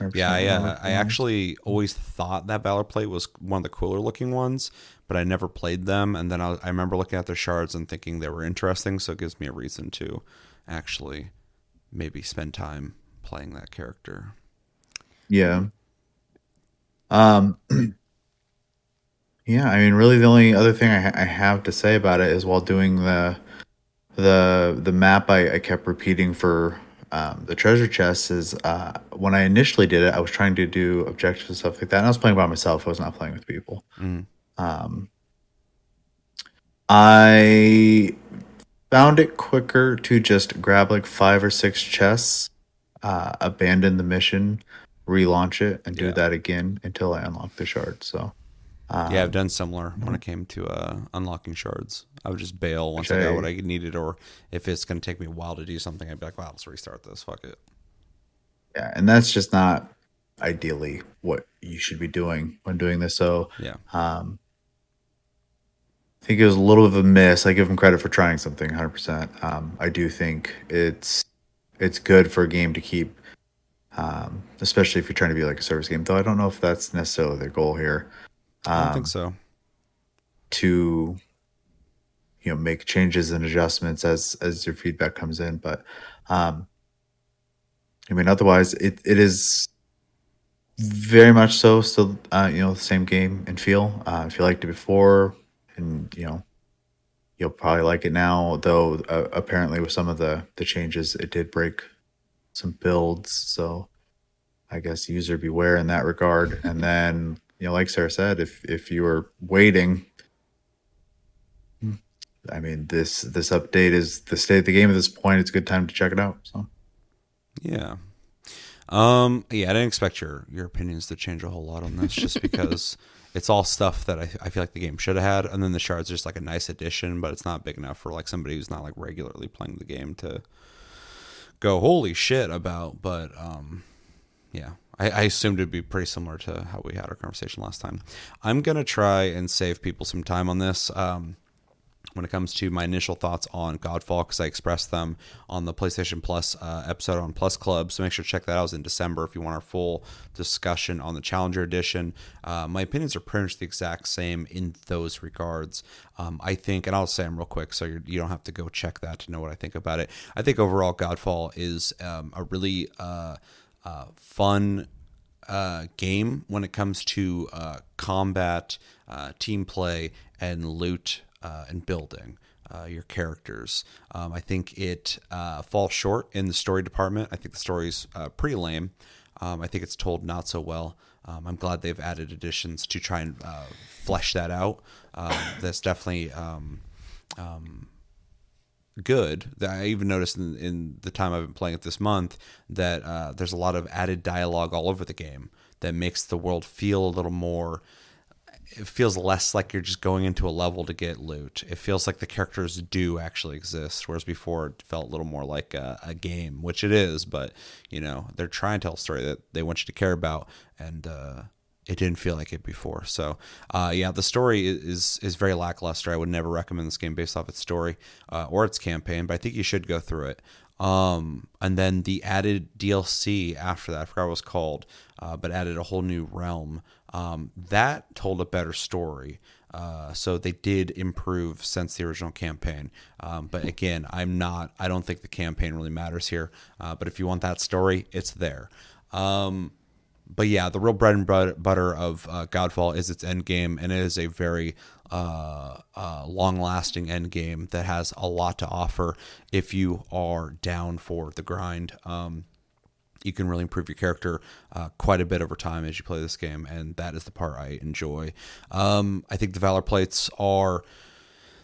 100% Yeah, I, uh, I actually always thought that Valor plate was one of the cooler looking ones, but I never played them. And then I, I remember looking at their shards and thinking they were interesting, so it gives me a reason to actually maybe spend time playing that character. Yeah. Um. yeah, I mean, really, the only other thing I, ha- I have to say about it is while doing the the the map, I, I kept repeating for um, the treasure chest is uh, when I initially did it, I was trying to do objectives and stuff like that, and I was playing by myself. I was not playing with people. Mm. Um, I found it quicker to just grab like five or six chests, uh, abandon the mission, relaunch it, and do Yeah. that again until I unlock the shard. So, um, Yeah, I've done similar when it came to uh, unlocking shards. I would just bail once I got what I needed, or if it's going to take me a while to do something, I'd be like, "Wow, let's restart this. Fuck it." yeah, and that's just not ideally what you should be doing when doing this. So, Yeah, um, I think it was a little bit of a miss. I give him credit for trying something, hundred percent. Um, I do think it's it's good for a game to keep, um, especially if you're trying to be like a service game. Though I don't know if that's necessarily their goal here. I don't Um, think so. To you know make changes and adjustments as as your feedback comes in, but um, I mean otherwise it it is very much so still uh, you know the same game and feel. Uh, if you liked it before, and you know you'll probably like it now. Though uh, apparently with some of the the changes, it did break some builds. So I guess user beware in that regard. and then you know, like Sarah said, if if you were waiting. I mean, this this update is the state of the game at this point. It's a good time to check it out. So Yeah. Um. Yeah, I didn't expect your your opinions to change a whole lot on this, just because it's all stuff that I, I feel like the game should have had, and then the shards are just like a nice addition, but it's not big enough for like somebody who's not like regularly playing the game to go holy shit about. But um, yeah, I, I assumed it'd be pretty similar to how we had our conversation last time. I'm gonna try and save people some time on this. Um, when it comes to my initial thoughts on Godfall because I expressed them on the PlayStation Plus uh, episode on Plus Club. So make sure to check that out. It was in December if you want our full discussion on the Challenger Edition. Uh, my opinions are pretty much the exact same in those regards. Um, I think, and I'll say them real quick so you're, you don't have to go check that to know what I think about it. I think overall Godfall is um, a really uh, uh, fun uh, game when it comes to uh, combat, team play, and loot uh, and building uh, your characters. Um, I think it uh, falls short in the story department. I think the story's uh, pretty lame. Um, I think it's told not so well. Um, I'm glad they've added additions to try and uh, flesh that out. Um, that's definitely um, um, good. I even noticed in, in the time I've been playing it this month that uh, there's a lot of added dialogue all over the game that makes the world feel a little more. It feels less like you're just going into a level to get loot. It feels like the characters do actually exist, whereas before it felt a little more like a, a game, which it is. But you know, they're trying to tell a story that they want you to care about, and uh, it didn't feel like it before. So, uh, yeah, the story is is very lackluster. I would never recommend this game based off its story uh, or its campaign, but I think you should go through it. Um, and then the added DLC after that, I forgot what it was called, uh, but added a whole new realm. Um, that told a better story. Uh, so they did improve since the original campaign. Um, but again, I'm not. I don't think the campaign really matters here. Uh, but if you want that story, it's there. Um, but yeah, the real bread and butter of uh, Godfall is its end game, and it is a very uh, uh, long-lasting end game that has a lot to offer if you are down for the grind. Um, you can really improve your character uh, quite a bit over time as you play this game, and that is the part I enjoy. Um, I think the Valor plates are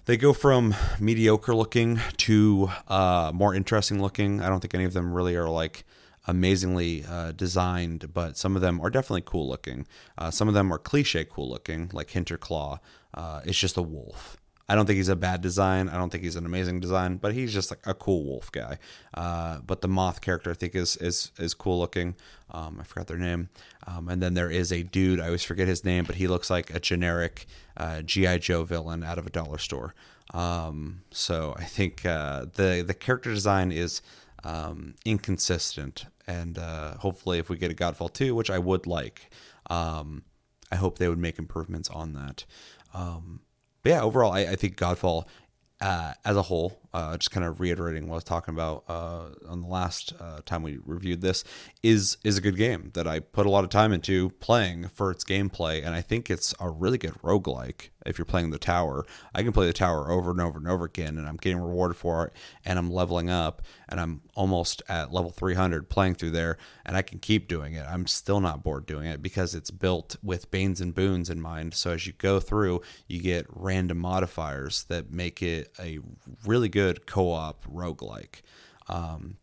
they go from mediocre looking to uh, more interesting looking. I don't think any of them really are like amazingly uh, designed, but some of them are definitely cool looking. Uh, some of them are cliche cool looking, like Hinterclaw. Uh, it's just a wolf. I don't think he's a bad design. I don't think he's an amazing design, but he's just like a cool wolf guy. Uh, but the moth character, I think, is is is cool looking. Um, I forgot their name. Um, and then there is a dude. I always forget his name, but he looks like a generic uh, GI Joe villain out of a dollar store. Um, so I think uh, the the character design is um, inconsistent and uh, hopefully if we get a godfall 2 which i would like um, i hope they would make improvements on that um, but yeah overall i, I think godfall uh, as a whole, uh, just kind of reiterating what I was talking about uh, on the last uh, time we reviewed this, is is a good game that I put a lot of time into playing for its gameplay, and I think it's a really good roguelike if you're playing the tower. I can play the tower over and over and over again, and I'm getting rewarded for it, and I'm leveling up, and I'm almost at level 300 playing through there, and I can keep doing it. I'm still not bored doing it because it's built with banes and boons in mind. So as you go through, you get random modifiers that make it a really good co-op roguelike. Um,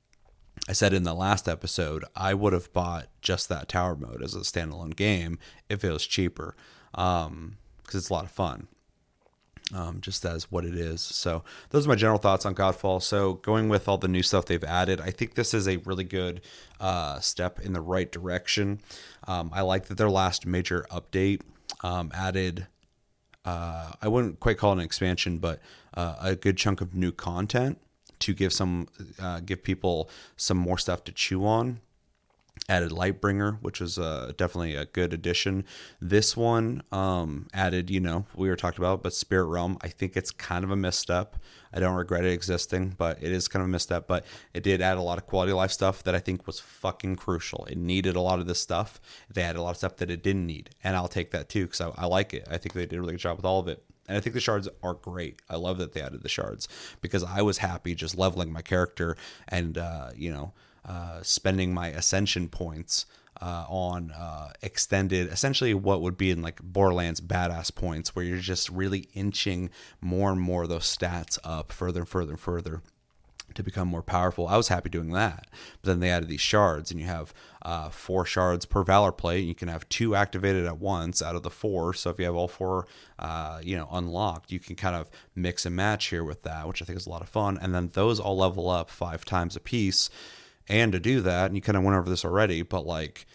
I said in the last episode, I would have bought just that tower mode as a standalone game if it was cheaper. Um, because it's a lot of fun. Um, just as what it is. So those are my general thoughts on Godfall. So going with all the new stuff they've added, I think this is a really good uh, step in the right direction. Um, I like that their last major update um, added. Uh, I wouldn't quite call it an expansion, but uh, a good chunk of new content to give some uh, give people some more stuff to chew on added Lightbringer, which was uh, definitely a good addition. This one um, added, you know, we were talking about, but Spirit Realm. I think it's kind of a misstep. I don't regret it existing, but it is kind of a misstep. But it did add a lot of quality life stuff that I think was fucking crucial. It needed a lot of this stuff. They added a lot of stuff that it didn't need, and I'll take that too because I, I like it. I think they did a really good job with all of it. And I think the shards are great. I love that they added the shards because I was happy just leveling my character and, uh, you know, uh, spending my ascension points uh, on uh, extended, essentially what would be in like Borderlands badass points, where you're just really inching more and more those stats up further and further and further to become more powerful. I was happy doing that. But then they added these shards, and you have uh, four shards per Valor plate. You can have two activated at once out of the four. So if you have all four, uh, you know, unlocked, you can kind of mix and match here with that, which I think is a lot of fun. And then those all level up five times a piece and to do that, and you kind of went over this already, but like,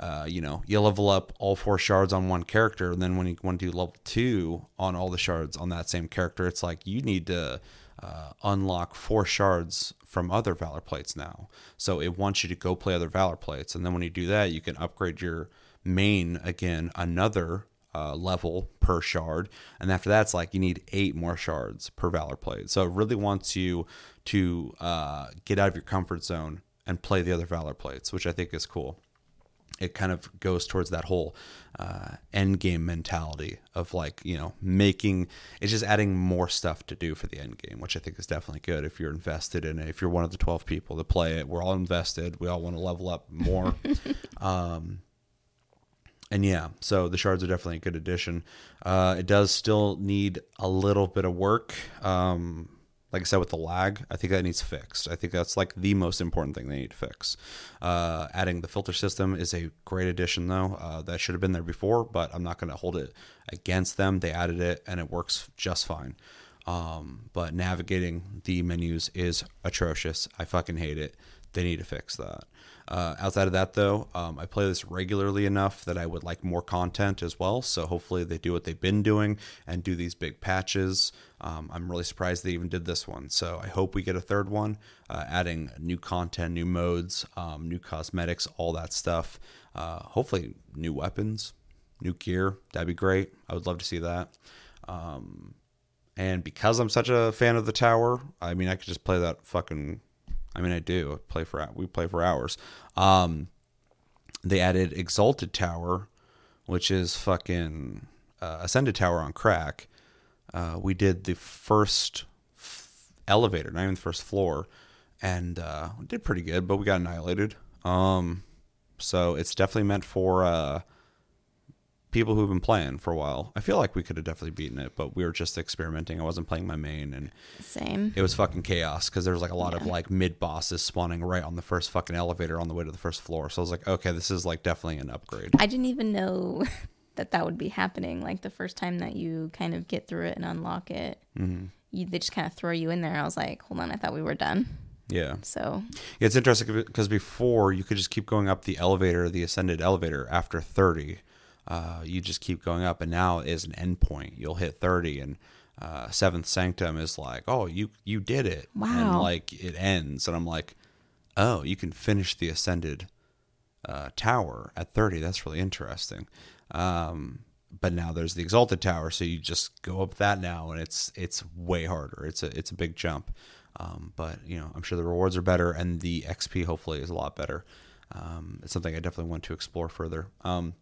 uh, you know, you level up all four shards on one character, and then when you want to do level two on all the shards on that same character, it's like you need to uh, unlock four shards from other Valor plates now. So it wants you to go play other Valor plates, and then when you do that, you can upgrade your main again another uh, level per shard, and after that, it's like you need eight more shards per Valor plate. So it really wants you to uh, get out of your comfort zone and play the other Valor plates, which I think is cool. it kind of goes towards that whole uh, end game mentality of like you know making it's just adding more stuff to do for the end game which i think is definitely good if you're invested in it. If you're one of the 12 people that play it we're all invested. We all want to level up more. Um, and yeah so the shards are definitely a good addition. Uh, it does still need a little bit of work. Um, like I said with the lag, I think that needs fixed. I think that's like the most important thing they need to fix. Uh, adding the filter system is a great addition, though. Uh, that should have been there before, but I'm not going to hold it against them. They added it, and it works just fine. Um, but navigating the menus is atrocious. I fucking hate it. They need to fix that. Uh, outside of that, though, um, I play this regularly enough that I would like more content as well. So hopefully they do what they've been doing and do these big patches. Um, I'm really surprised they even did this one. So I hope we get a third one, uh, adding new content, new modes, um, new cosmetics, all that stuff. Uh, hopefully, new weapons, new gear. That'd be great. I would love to see that. Um, and because I'm such a fan of the tower, I mean, I could just play that fucking I mean, I do I play for we play for hours. Um, they added Exalted Tower, which is fucking uh, Ascended Tower on crack. Uh, we did the first f- elevator, not even the first floor, and uh, did pretty good, but we got annihilated. Um, so it's definitely meant for uh, people who've been playing for a while. I feel like we could have definitely beaten it, but we were just experimenting. I wasn't playing my main, and Same. it was fucking chaos because there was like a lot of like mid bosses spawning right on the first fucking elevator on the way to the first floor. So I was like, okay, this is like definitely an upgrade. I didn't even know that that would be happening. Like the first time that you kind of get through it and unlock it, Mm-hmm. you, they just kind of throw you in there. I was like, hold on, I thought we were done. Yeah. So it's interesting because before you could just keep going up the elevator, the ascended elevator after 30. Uh, you just keep going up, and now is an endpoint. You'll hit 30, and uh, Seventh Sanctum is like, oh, you you did it. And Wow. like it ends, and I'm like, oh, you can finish the ascended uh, tower at 30. That's really interesting. Um, but now there's the exalted tower, so you just go up that now, and it's it's way harder. It's a it's a big jump. Um, but you know, I'm sure the rewards are better, and the XP hopefully is a lot better. Um, it's something I definitely want to explore further. Um,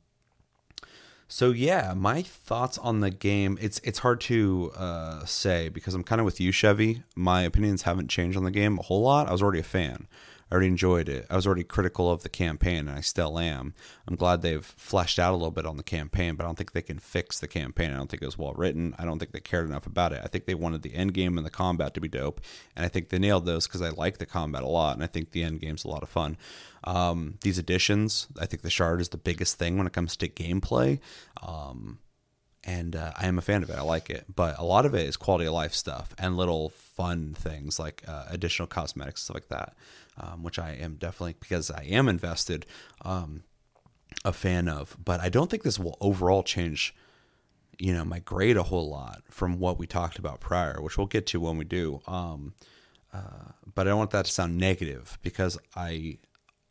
so yeah, my thoughts on the game. It's it's hard to uh, say because I'm kind of with you, Chevy. My opinions haven't changed on the game a whole lot. I was already a fan. I already enjoyed it. I was already critical of the campaign, and I still am. I'm glad they've fleshed out a little bit on the campaign, but I don't think they can fix the campaign. I don't think it was well written. I don't think they cared enough about it. I think they wanted the end game and the combat to be dope, and I think they nailed those because I like the combat a lot, and I think the end game's a lot of fun. Um, these additions, I think the shard is the biggest thing when it comes to gameplay. Um, and uh, I am a fan of it. I like it, but a lot of it is quality of life stuff and little fun things like uh, additional cosmetics stuff like that, um, which I am definitely because I am invested, um, a fan of. But I don't think this will overall change, you know, my grade a whole lot from what we talked about prior, which we'll get to when we do. Um, uh, but I don't want that to sound negative because I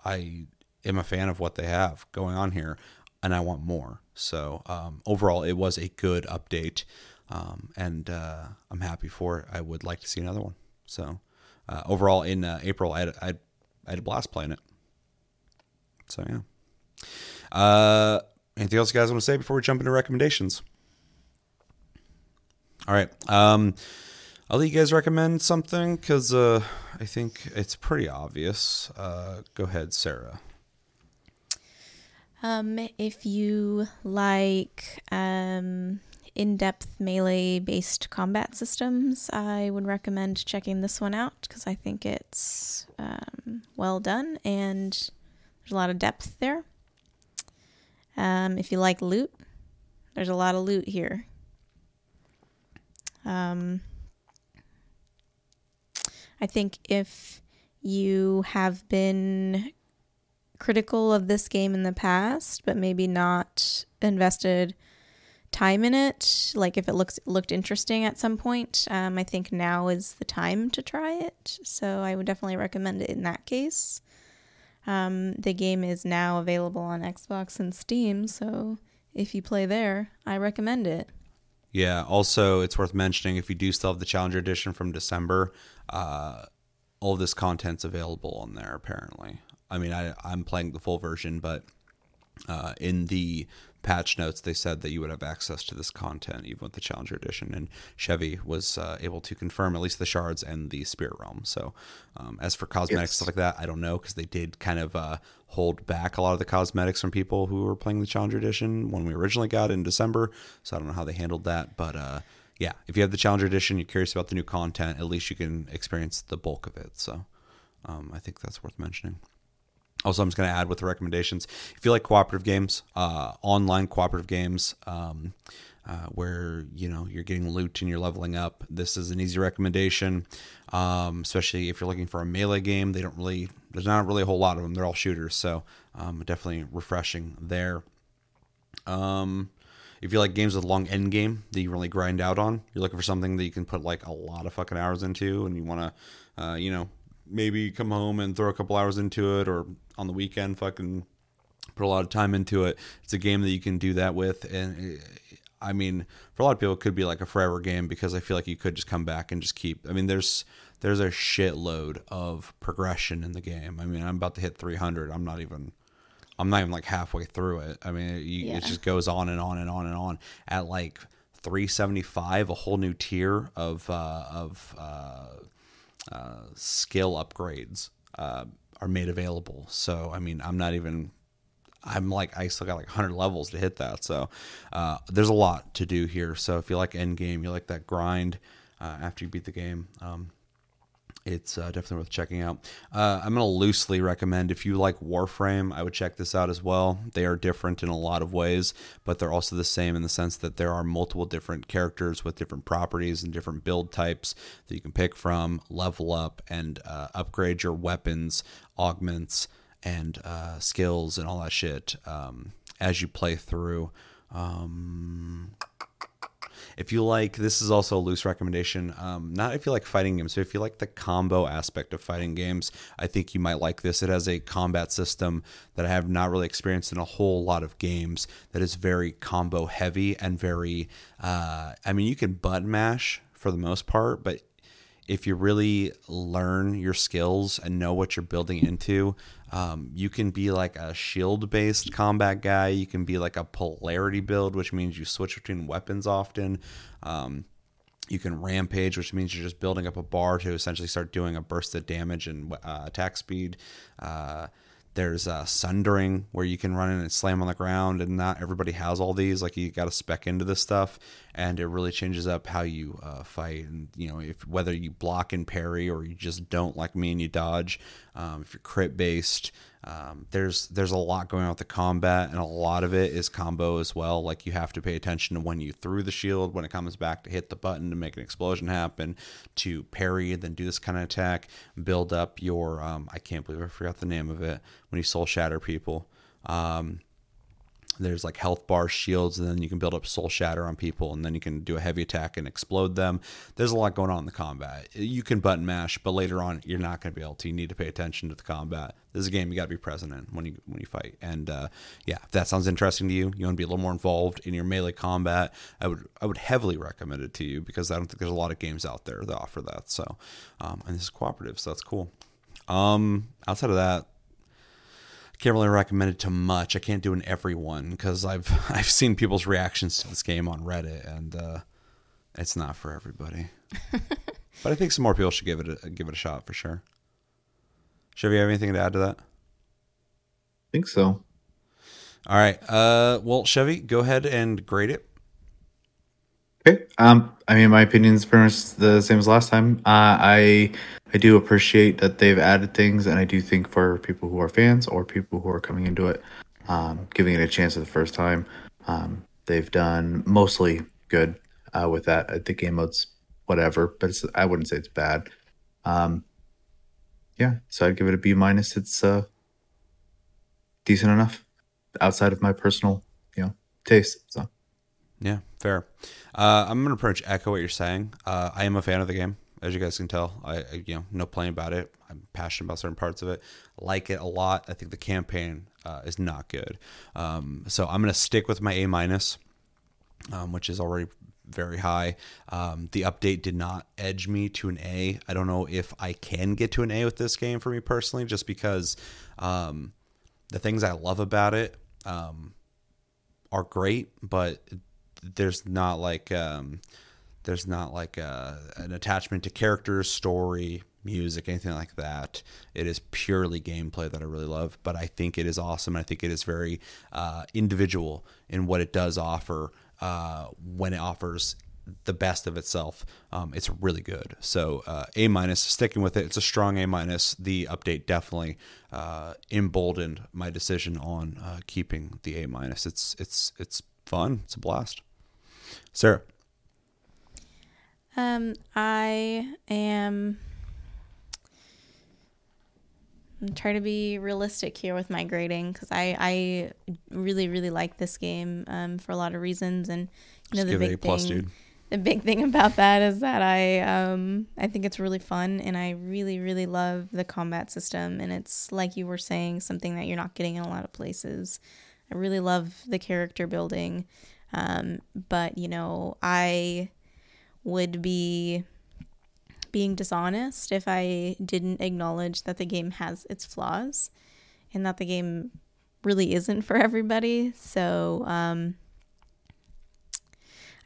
I am a fan of what they have going on here, and I want more. So um, overall, it was a good update, um, and uh, I'm happy for it. I would like to see another one. So uh, overall, in uh, April, I had, I, I had a blast playing it. So yeah. Uh, anything else you guys want to say before we jump into recommendations? All right. Um, I'll let you guys recommend something because uh, I think it's pretty obvious. Uh, go ahead, Sarah. Um, if you like um, in depth melee based combat systems, I would recommend checking this one out because I think it's um, well done and there's a lot of depth there. Um, if you like loot, there's a lot of loot here. Um, I think if you have been critical of this game in the past, but maybe not invested time in it. Like if it looks looked interesting at some point, um, I think now is the time to try it. So I would definitely recommend it in that case. Um, the game is now available on Xbox and Steam, so if you play there, I recommend it. Yeah. Also, it's worth mentioning if you do still have the Challenger Edition from December, uh, all this content's available on there. Apparently, I mean, I, I'm playing the full version, but uh, in the patch notes, they said that you would have access to this content even with the Challenger Edition, and Chevy was uh, able to confirm at least the shards and the Spirit Realm. So, um, as for cosmetics Yes. stuff like that, I don't know because they did kind of uh, hold back a lot of the cosmetics from people who were playing the Challenger Edition when we originally got it in December. So I don't know how they handled that, but uh, yeah, if you have the Challenger Edition, you're curious about the new content, at least you can experience the bulk of it. So um, I think that's worth mentioning. Also, I'm just going to add with the recommendations. If you like cooperative games, uh, online cooperative games, um, uh, where you know you're getting loot and you're leveling up, this is an easy recommendation. Um, especially if you're looking for a melee game, they don't really. There's not really a whole lot of them. They're all shooters, so um, definitely refreshing there. Um, if you like games with long end game that you really grind out on, you're looking for something that you can put like a lot of fucking hours into, and you want to, uh, you know, maybe come home and throw a couple hours into it, or on the weekend, fucking put a lot of time into it. It's a game that you can do that with, and I mean, for a lot of people, it could be like a forever game because I feel like you could just come back and just keep. I mean, there's there's a shitload of progression in the game. I mean, I'm about to hit 300. I'm not even. I'm not even like halfway through it. I mean, you, Yeah. it just goes on and on and on and on. At like 375, a whole new tier of uh, of uh, uh, skill upgrades uh, are made available. So, I mean, I'm not even. I'm like I still got like 100 levels to hit that. So, uh, there's a lot to do here. So, if you like end game, you like that grind uh, after you beat the game. Um, it's uh, definitely worth checking out. Uh, I'm going to loosely recommend if you like Warframe, I would check this out as well. They are different in a lot of ways, but they're also the same in the sense that there are multiple different characters with different properties and different build types that you can pick from, level up, and uh, upgrade your weapons, augments, and uh, skills, and all that shit um, as you play through. Um, if you like, this is also a loose recommendation. Um, not if you like fighting games, but if you like the combo aspect of fighting games, I think you might like this. It has a combat system that I have not really experienced in a whole lot of games that is very combo heavy and very, uh, I mean, you can button mash for the most part, but if you really learn your skills and know what you're building into, um, you can be like a shield based combat guy. You can be like a polarity build, which means you switch between weapons often. Um, you can rampage, which means you're just building up a bar to essentially start doing a burst of damage and uh, attack speed. Uh, there's uh, sundering where you can run in and slam on the ground, and not everybody has all these. Like you got to spec into this stuff, and it really changes up how you uh, fight. And you know, if whether you block and parry or you just don't like me and you dodge, um, if you're crit based, um, there's there's a lot going on with the combat, and a lot of it is combo as well. Like you have to pay attention to when you threw the shield, when it comes back to hit the button to make an explosion happen, to parry, then do this kind of attack, build up your. Um, I can't believe I forgot the name of it when you soul shatter people. Um, there's like health bar shields and then you can build up soul shatter on people and then you can do a heavy attack and explode them. There's a lot going on in the combat. You can button mash but later on you're not going to be able to. You need to pay attention to the combat. This is a game you got to be present in when you when you fight. And uh, yeah if that sounds interesting to you you want to be a little more involved in your melee combat i would i would heavily recommend it to you because i don't think there's a lot of games out there that offer that. So um, and this is cooperative so that's cool. Um outside of that can't really recommend it to much. I can't do an everyone because I've I've seen people's reactions to this game on Reddit, and uh, it's not for everybody. but I think some more people should give it a, give it a shot for sure. Chevy, have anything to add to that? I think so. All right. Uh, well, Chevy, go ahead and grade it. Okay. Um, I mean, my opinion is pretty much the same as last time. Uh, I I do appreciate that they've added things, and I do think for people who are fans or people who are coming into it, um, giving it a chance for the first time, um, they've done mostly good uh, with that. Uh, The game mode's whatever, but I wouldn't say it's bad. Um, yeah, so I'd give it a B minus. It's uh, decent enough outside of my personal, you know, taste. So. Yeah, fair. Uh, I'm gonna much echo what you're saying. Uh, I am a fan of the game, as you guys can tell. I, I you know no playing about it. I'm passionate about certain parts of it. Like it a lot. I think the campaign uh, is not good. Um, so I'm gonna stick with my A minus, um, which is already very high. Um, the update did not edge me to an A. I don't know if I can get to an A with this game for me personally, just because um, the things I love about it um, are great, but there's not like um, there's not like a, an attachment to characters, story, music, anything like that. It is purely gameplay that I really love, but I think it is awesome. I think it is very uh, individual in what it does offer uh, when it offers the best of itself. Um, it's really good. So uh, A minus, sticking with it. It's a strong A minus. The update definitely uh, emboldened my decision on uh, keeping the A minus. It's it's it's fun. It's a blast. Sarah. Um, I am. I'm trying to be realistic here with my grading because I, I really really like this game um, for a lot of reasons and you know Just the big A plus, thing dude. the big thing about that is that I um I think it's really fun and I really really love the combat system and it's like you were saying something that you're not getting in a lot of places. I really love the character building. Um but you know, I would be being dishonest if I didn't acknowledge that the game has its flaws and that the game really isn't for everybody. So, um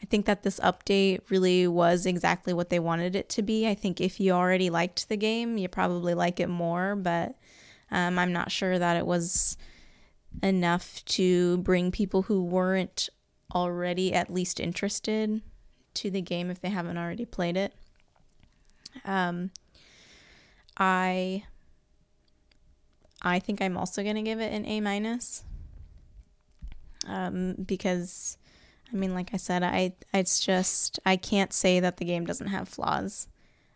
I think that this update really was exactly what they wanted it to be. I think if you already liked the game, you probably like it more, but um, I'm not sure that it was enough to bring people who weren't already at least interested to the game if they haven't already played it. Um, I I think I'm also gonna give it an A minus. Um, because I mean, like I said, I it's just I can't say that the game doesn't have flaws.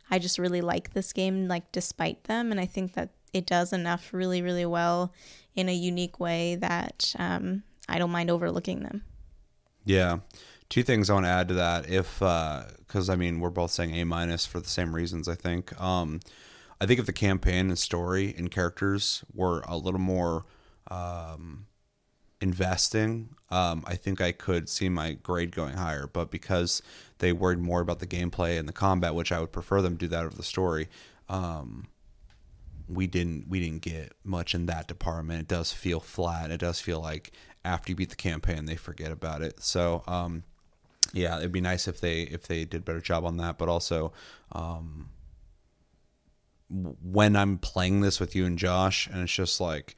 I just really like this game, like despite them, and I think that it does enough really, really well in a unique way that um, I don't mind overlooking them. Yeah. Two things I want to add to that. If, because I mean, we're both saying A minus for the same reasons, I think. Um, I think if the campaign and story and characters were a little more um, investing, um, I think I could see my grade going higher. But because they worried more about the gameplay and the combat, which I would prefer them do that over the story, um, we didn't we didn't get much in that department. It does feel flat. It does feel like after you beat the campaign, they forget about it. So um, yeah, it'd be nice if they if they did a better job on that. But also, um, when I'm playing this with you and Josh, and it's just like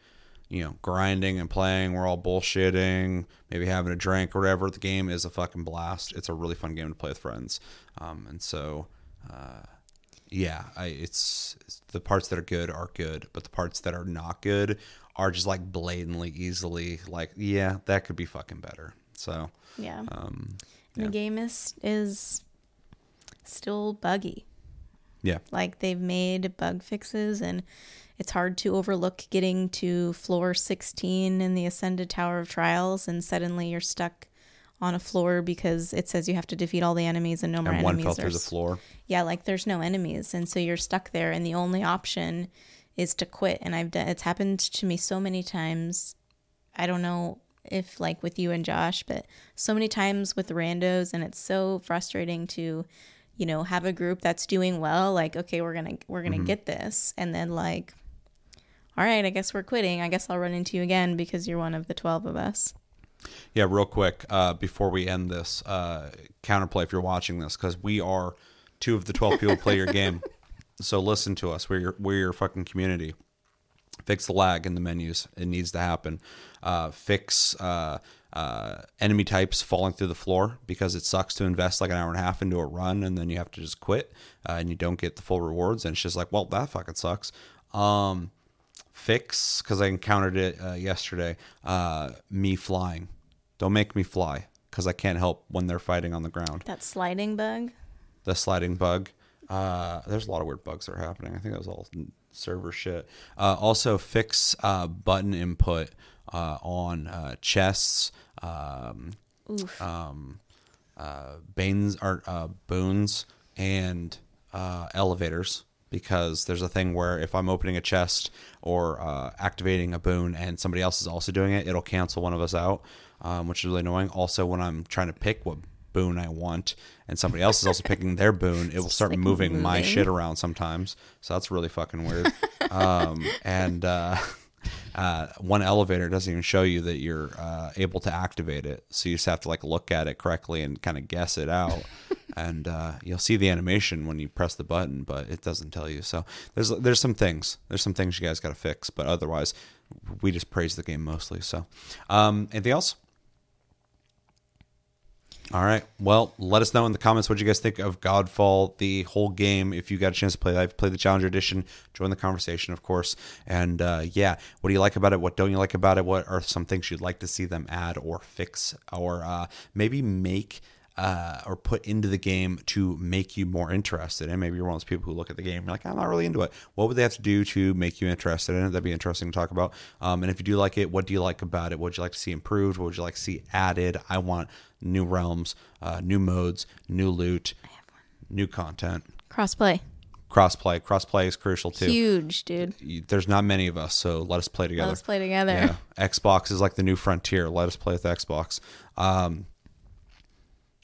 you know grinding and playing, we're all bullshitting, maybe having a drink or whatever. The game is a fucking blast. It's a really fun game to play with friends, um, and so. Uh, yeah, I, it's, it's the parts that are good are good, but the parts that are not good are just like blatantly, easily like, yeah, that could be fucking better. So, Yeah, um, yeah. the game is is still buggy. yeah, Like they've made bug fixes, and it's hard to overlook getting to floor 16 in the Ascended Tower of Trials, and suddenly you're stuck on a floor because it says you have to defeat all the enemies and no more and one enemies. fell through the floor. yeah, like there's no enemies, and so you're stuck there, and the only option is to quit. And I've done it's happened to me so many times. I don't know if like with you and Josh, but so many times with randos, and it's so frustrating to, you know, have a group that's doing well. Like, okay, we're gonna we're gonna get this, and then like, all right, I guess we're quitting. I guess I'll run into you again because you're one of the twelve of us. Yeah, real quick uh, before we end this, uh, counterplay if you're watching this, because we are two of the 12 people play your game. So listen to us. We're your, we're your fucking community. Fix the lag in the menus. It needs to happen. Uh, fix uh, uh, enemy types falling through the floor because it sucks to invest like an hour and a half into a run and then you have to just quit uh, and you don't get the full rewards. And it's just like, well, that fucking sucks. Um, fix because I encountered it uh, yesterday. Uh, me flying. Don't make me fly because I can't help when they're fighting on the ground. That sliding bug. The sliding bug. Uh, there's a lot of weird bugs that are happening. I think that was all server shit. Uh, also, fix uh, button input uh, on uh, chests. Um, um, uh, banes uh, boons and uh, elevators because there's a thing where if I'm opening a chest or uh, activating a boon and somebody else is also doing it, it'll cancel one of us out, um, which is really annoying. Also, when I'm trying to pick what boon I want and somebody else is also picking their boon, it will start like, moving my shit around sometimes. So that's really fucking weird. um, and uh, uh, one elevator doesn't even show you that you're uh, able to activate it. So you just have to like look at it correctly and kind of guess it out. and uh, you'll see the animation when you press the button, but it doesn't tell you. So there's there's some things there's some things you guys got to fix, but otherwise, we just praise the game mostly. So, um, anything else? All right. Well, let us know in the comments what you guys think of Godfall, the whole game. If you got a chance to play that, play the Challenger Edition, join the conversation, of course. And uh, yeah, what do you like about it? What don't you like about it? What are some things you'd like to see them add or fix or uh, maybe make? Uh, or put into the game to make you more interested. And maybe you're one of those people who look at the game, and you're like, I'm not really into it. What would they have to do to make you interested in it? That'd be interesting to talk about. Um, and if you do like it, what do you like about it? What would you like to see improved? What would you like to see added? I want new realms, uh, new modes, new loot, new content. Crossplay. Crossplay. Crossplay is crucial too. Huge, dude. There's not many of us, so let us play together. Let's play together. Yeah, Xbox is like the new frontier. Let us play with Xbox. Um,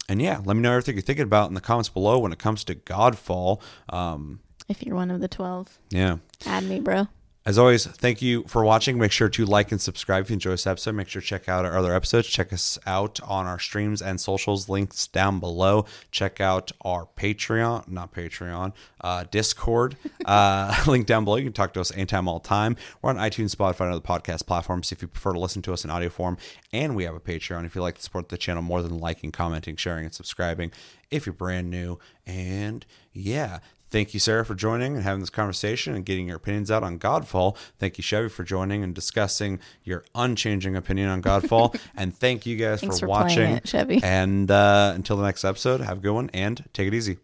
and yeah, let me know everything you're thinking about in the comments below when it comes to Godfall. Um, If you're one of the 12, yeah. add me, bro. As always, thank you for watching. Make sure to like and subscribe if you enjoy this episode. Make sure to check out our other episodes. Check us out on our streams and socials, links down below. Check out our Patreon, not Patreon, uh, Discord, uh, link down below. You can talk to us anytime, all time. We're on iTunes, Spotify, and other podcast platforms if you prefer to listen to us in audio form. And we have a Patreon if you like to support the channel more than liking, commenting, sharing, and subscribing if you're brand new. And yeah, Thank you, Sarah, for joining and having this conversation and getting your opinions out on Godfall. Thank you, Chevy, for joining and discussing your unchanging opinion on Godfall. and thank you guys for for watching. it, Chevy. And uh, until the next episode, have a good one and take it easy.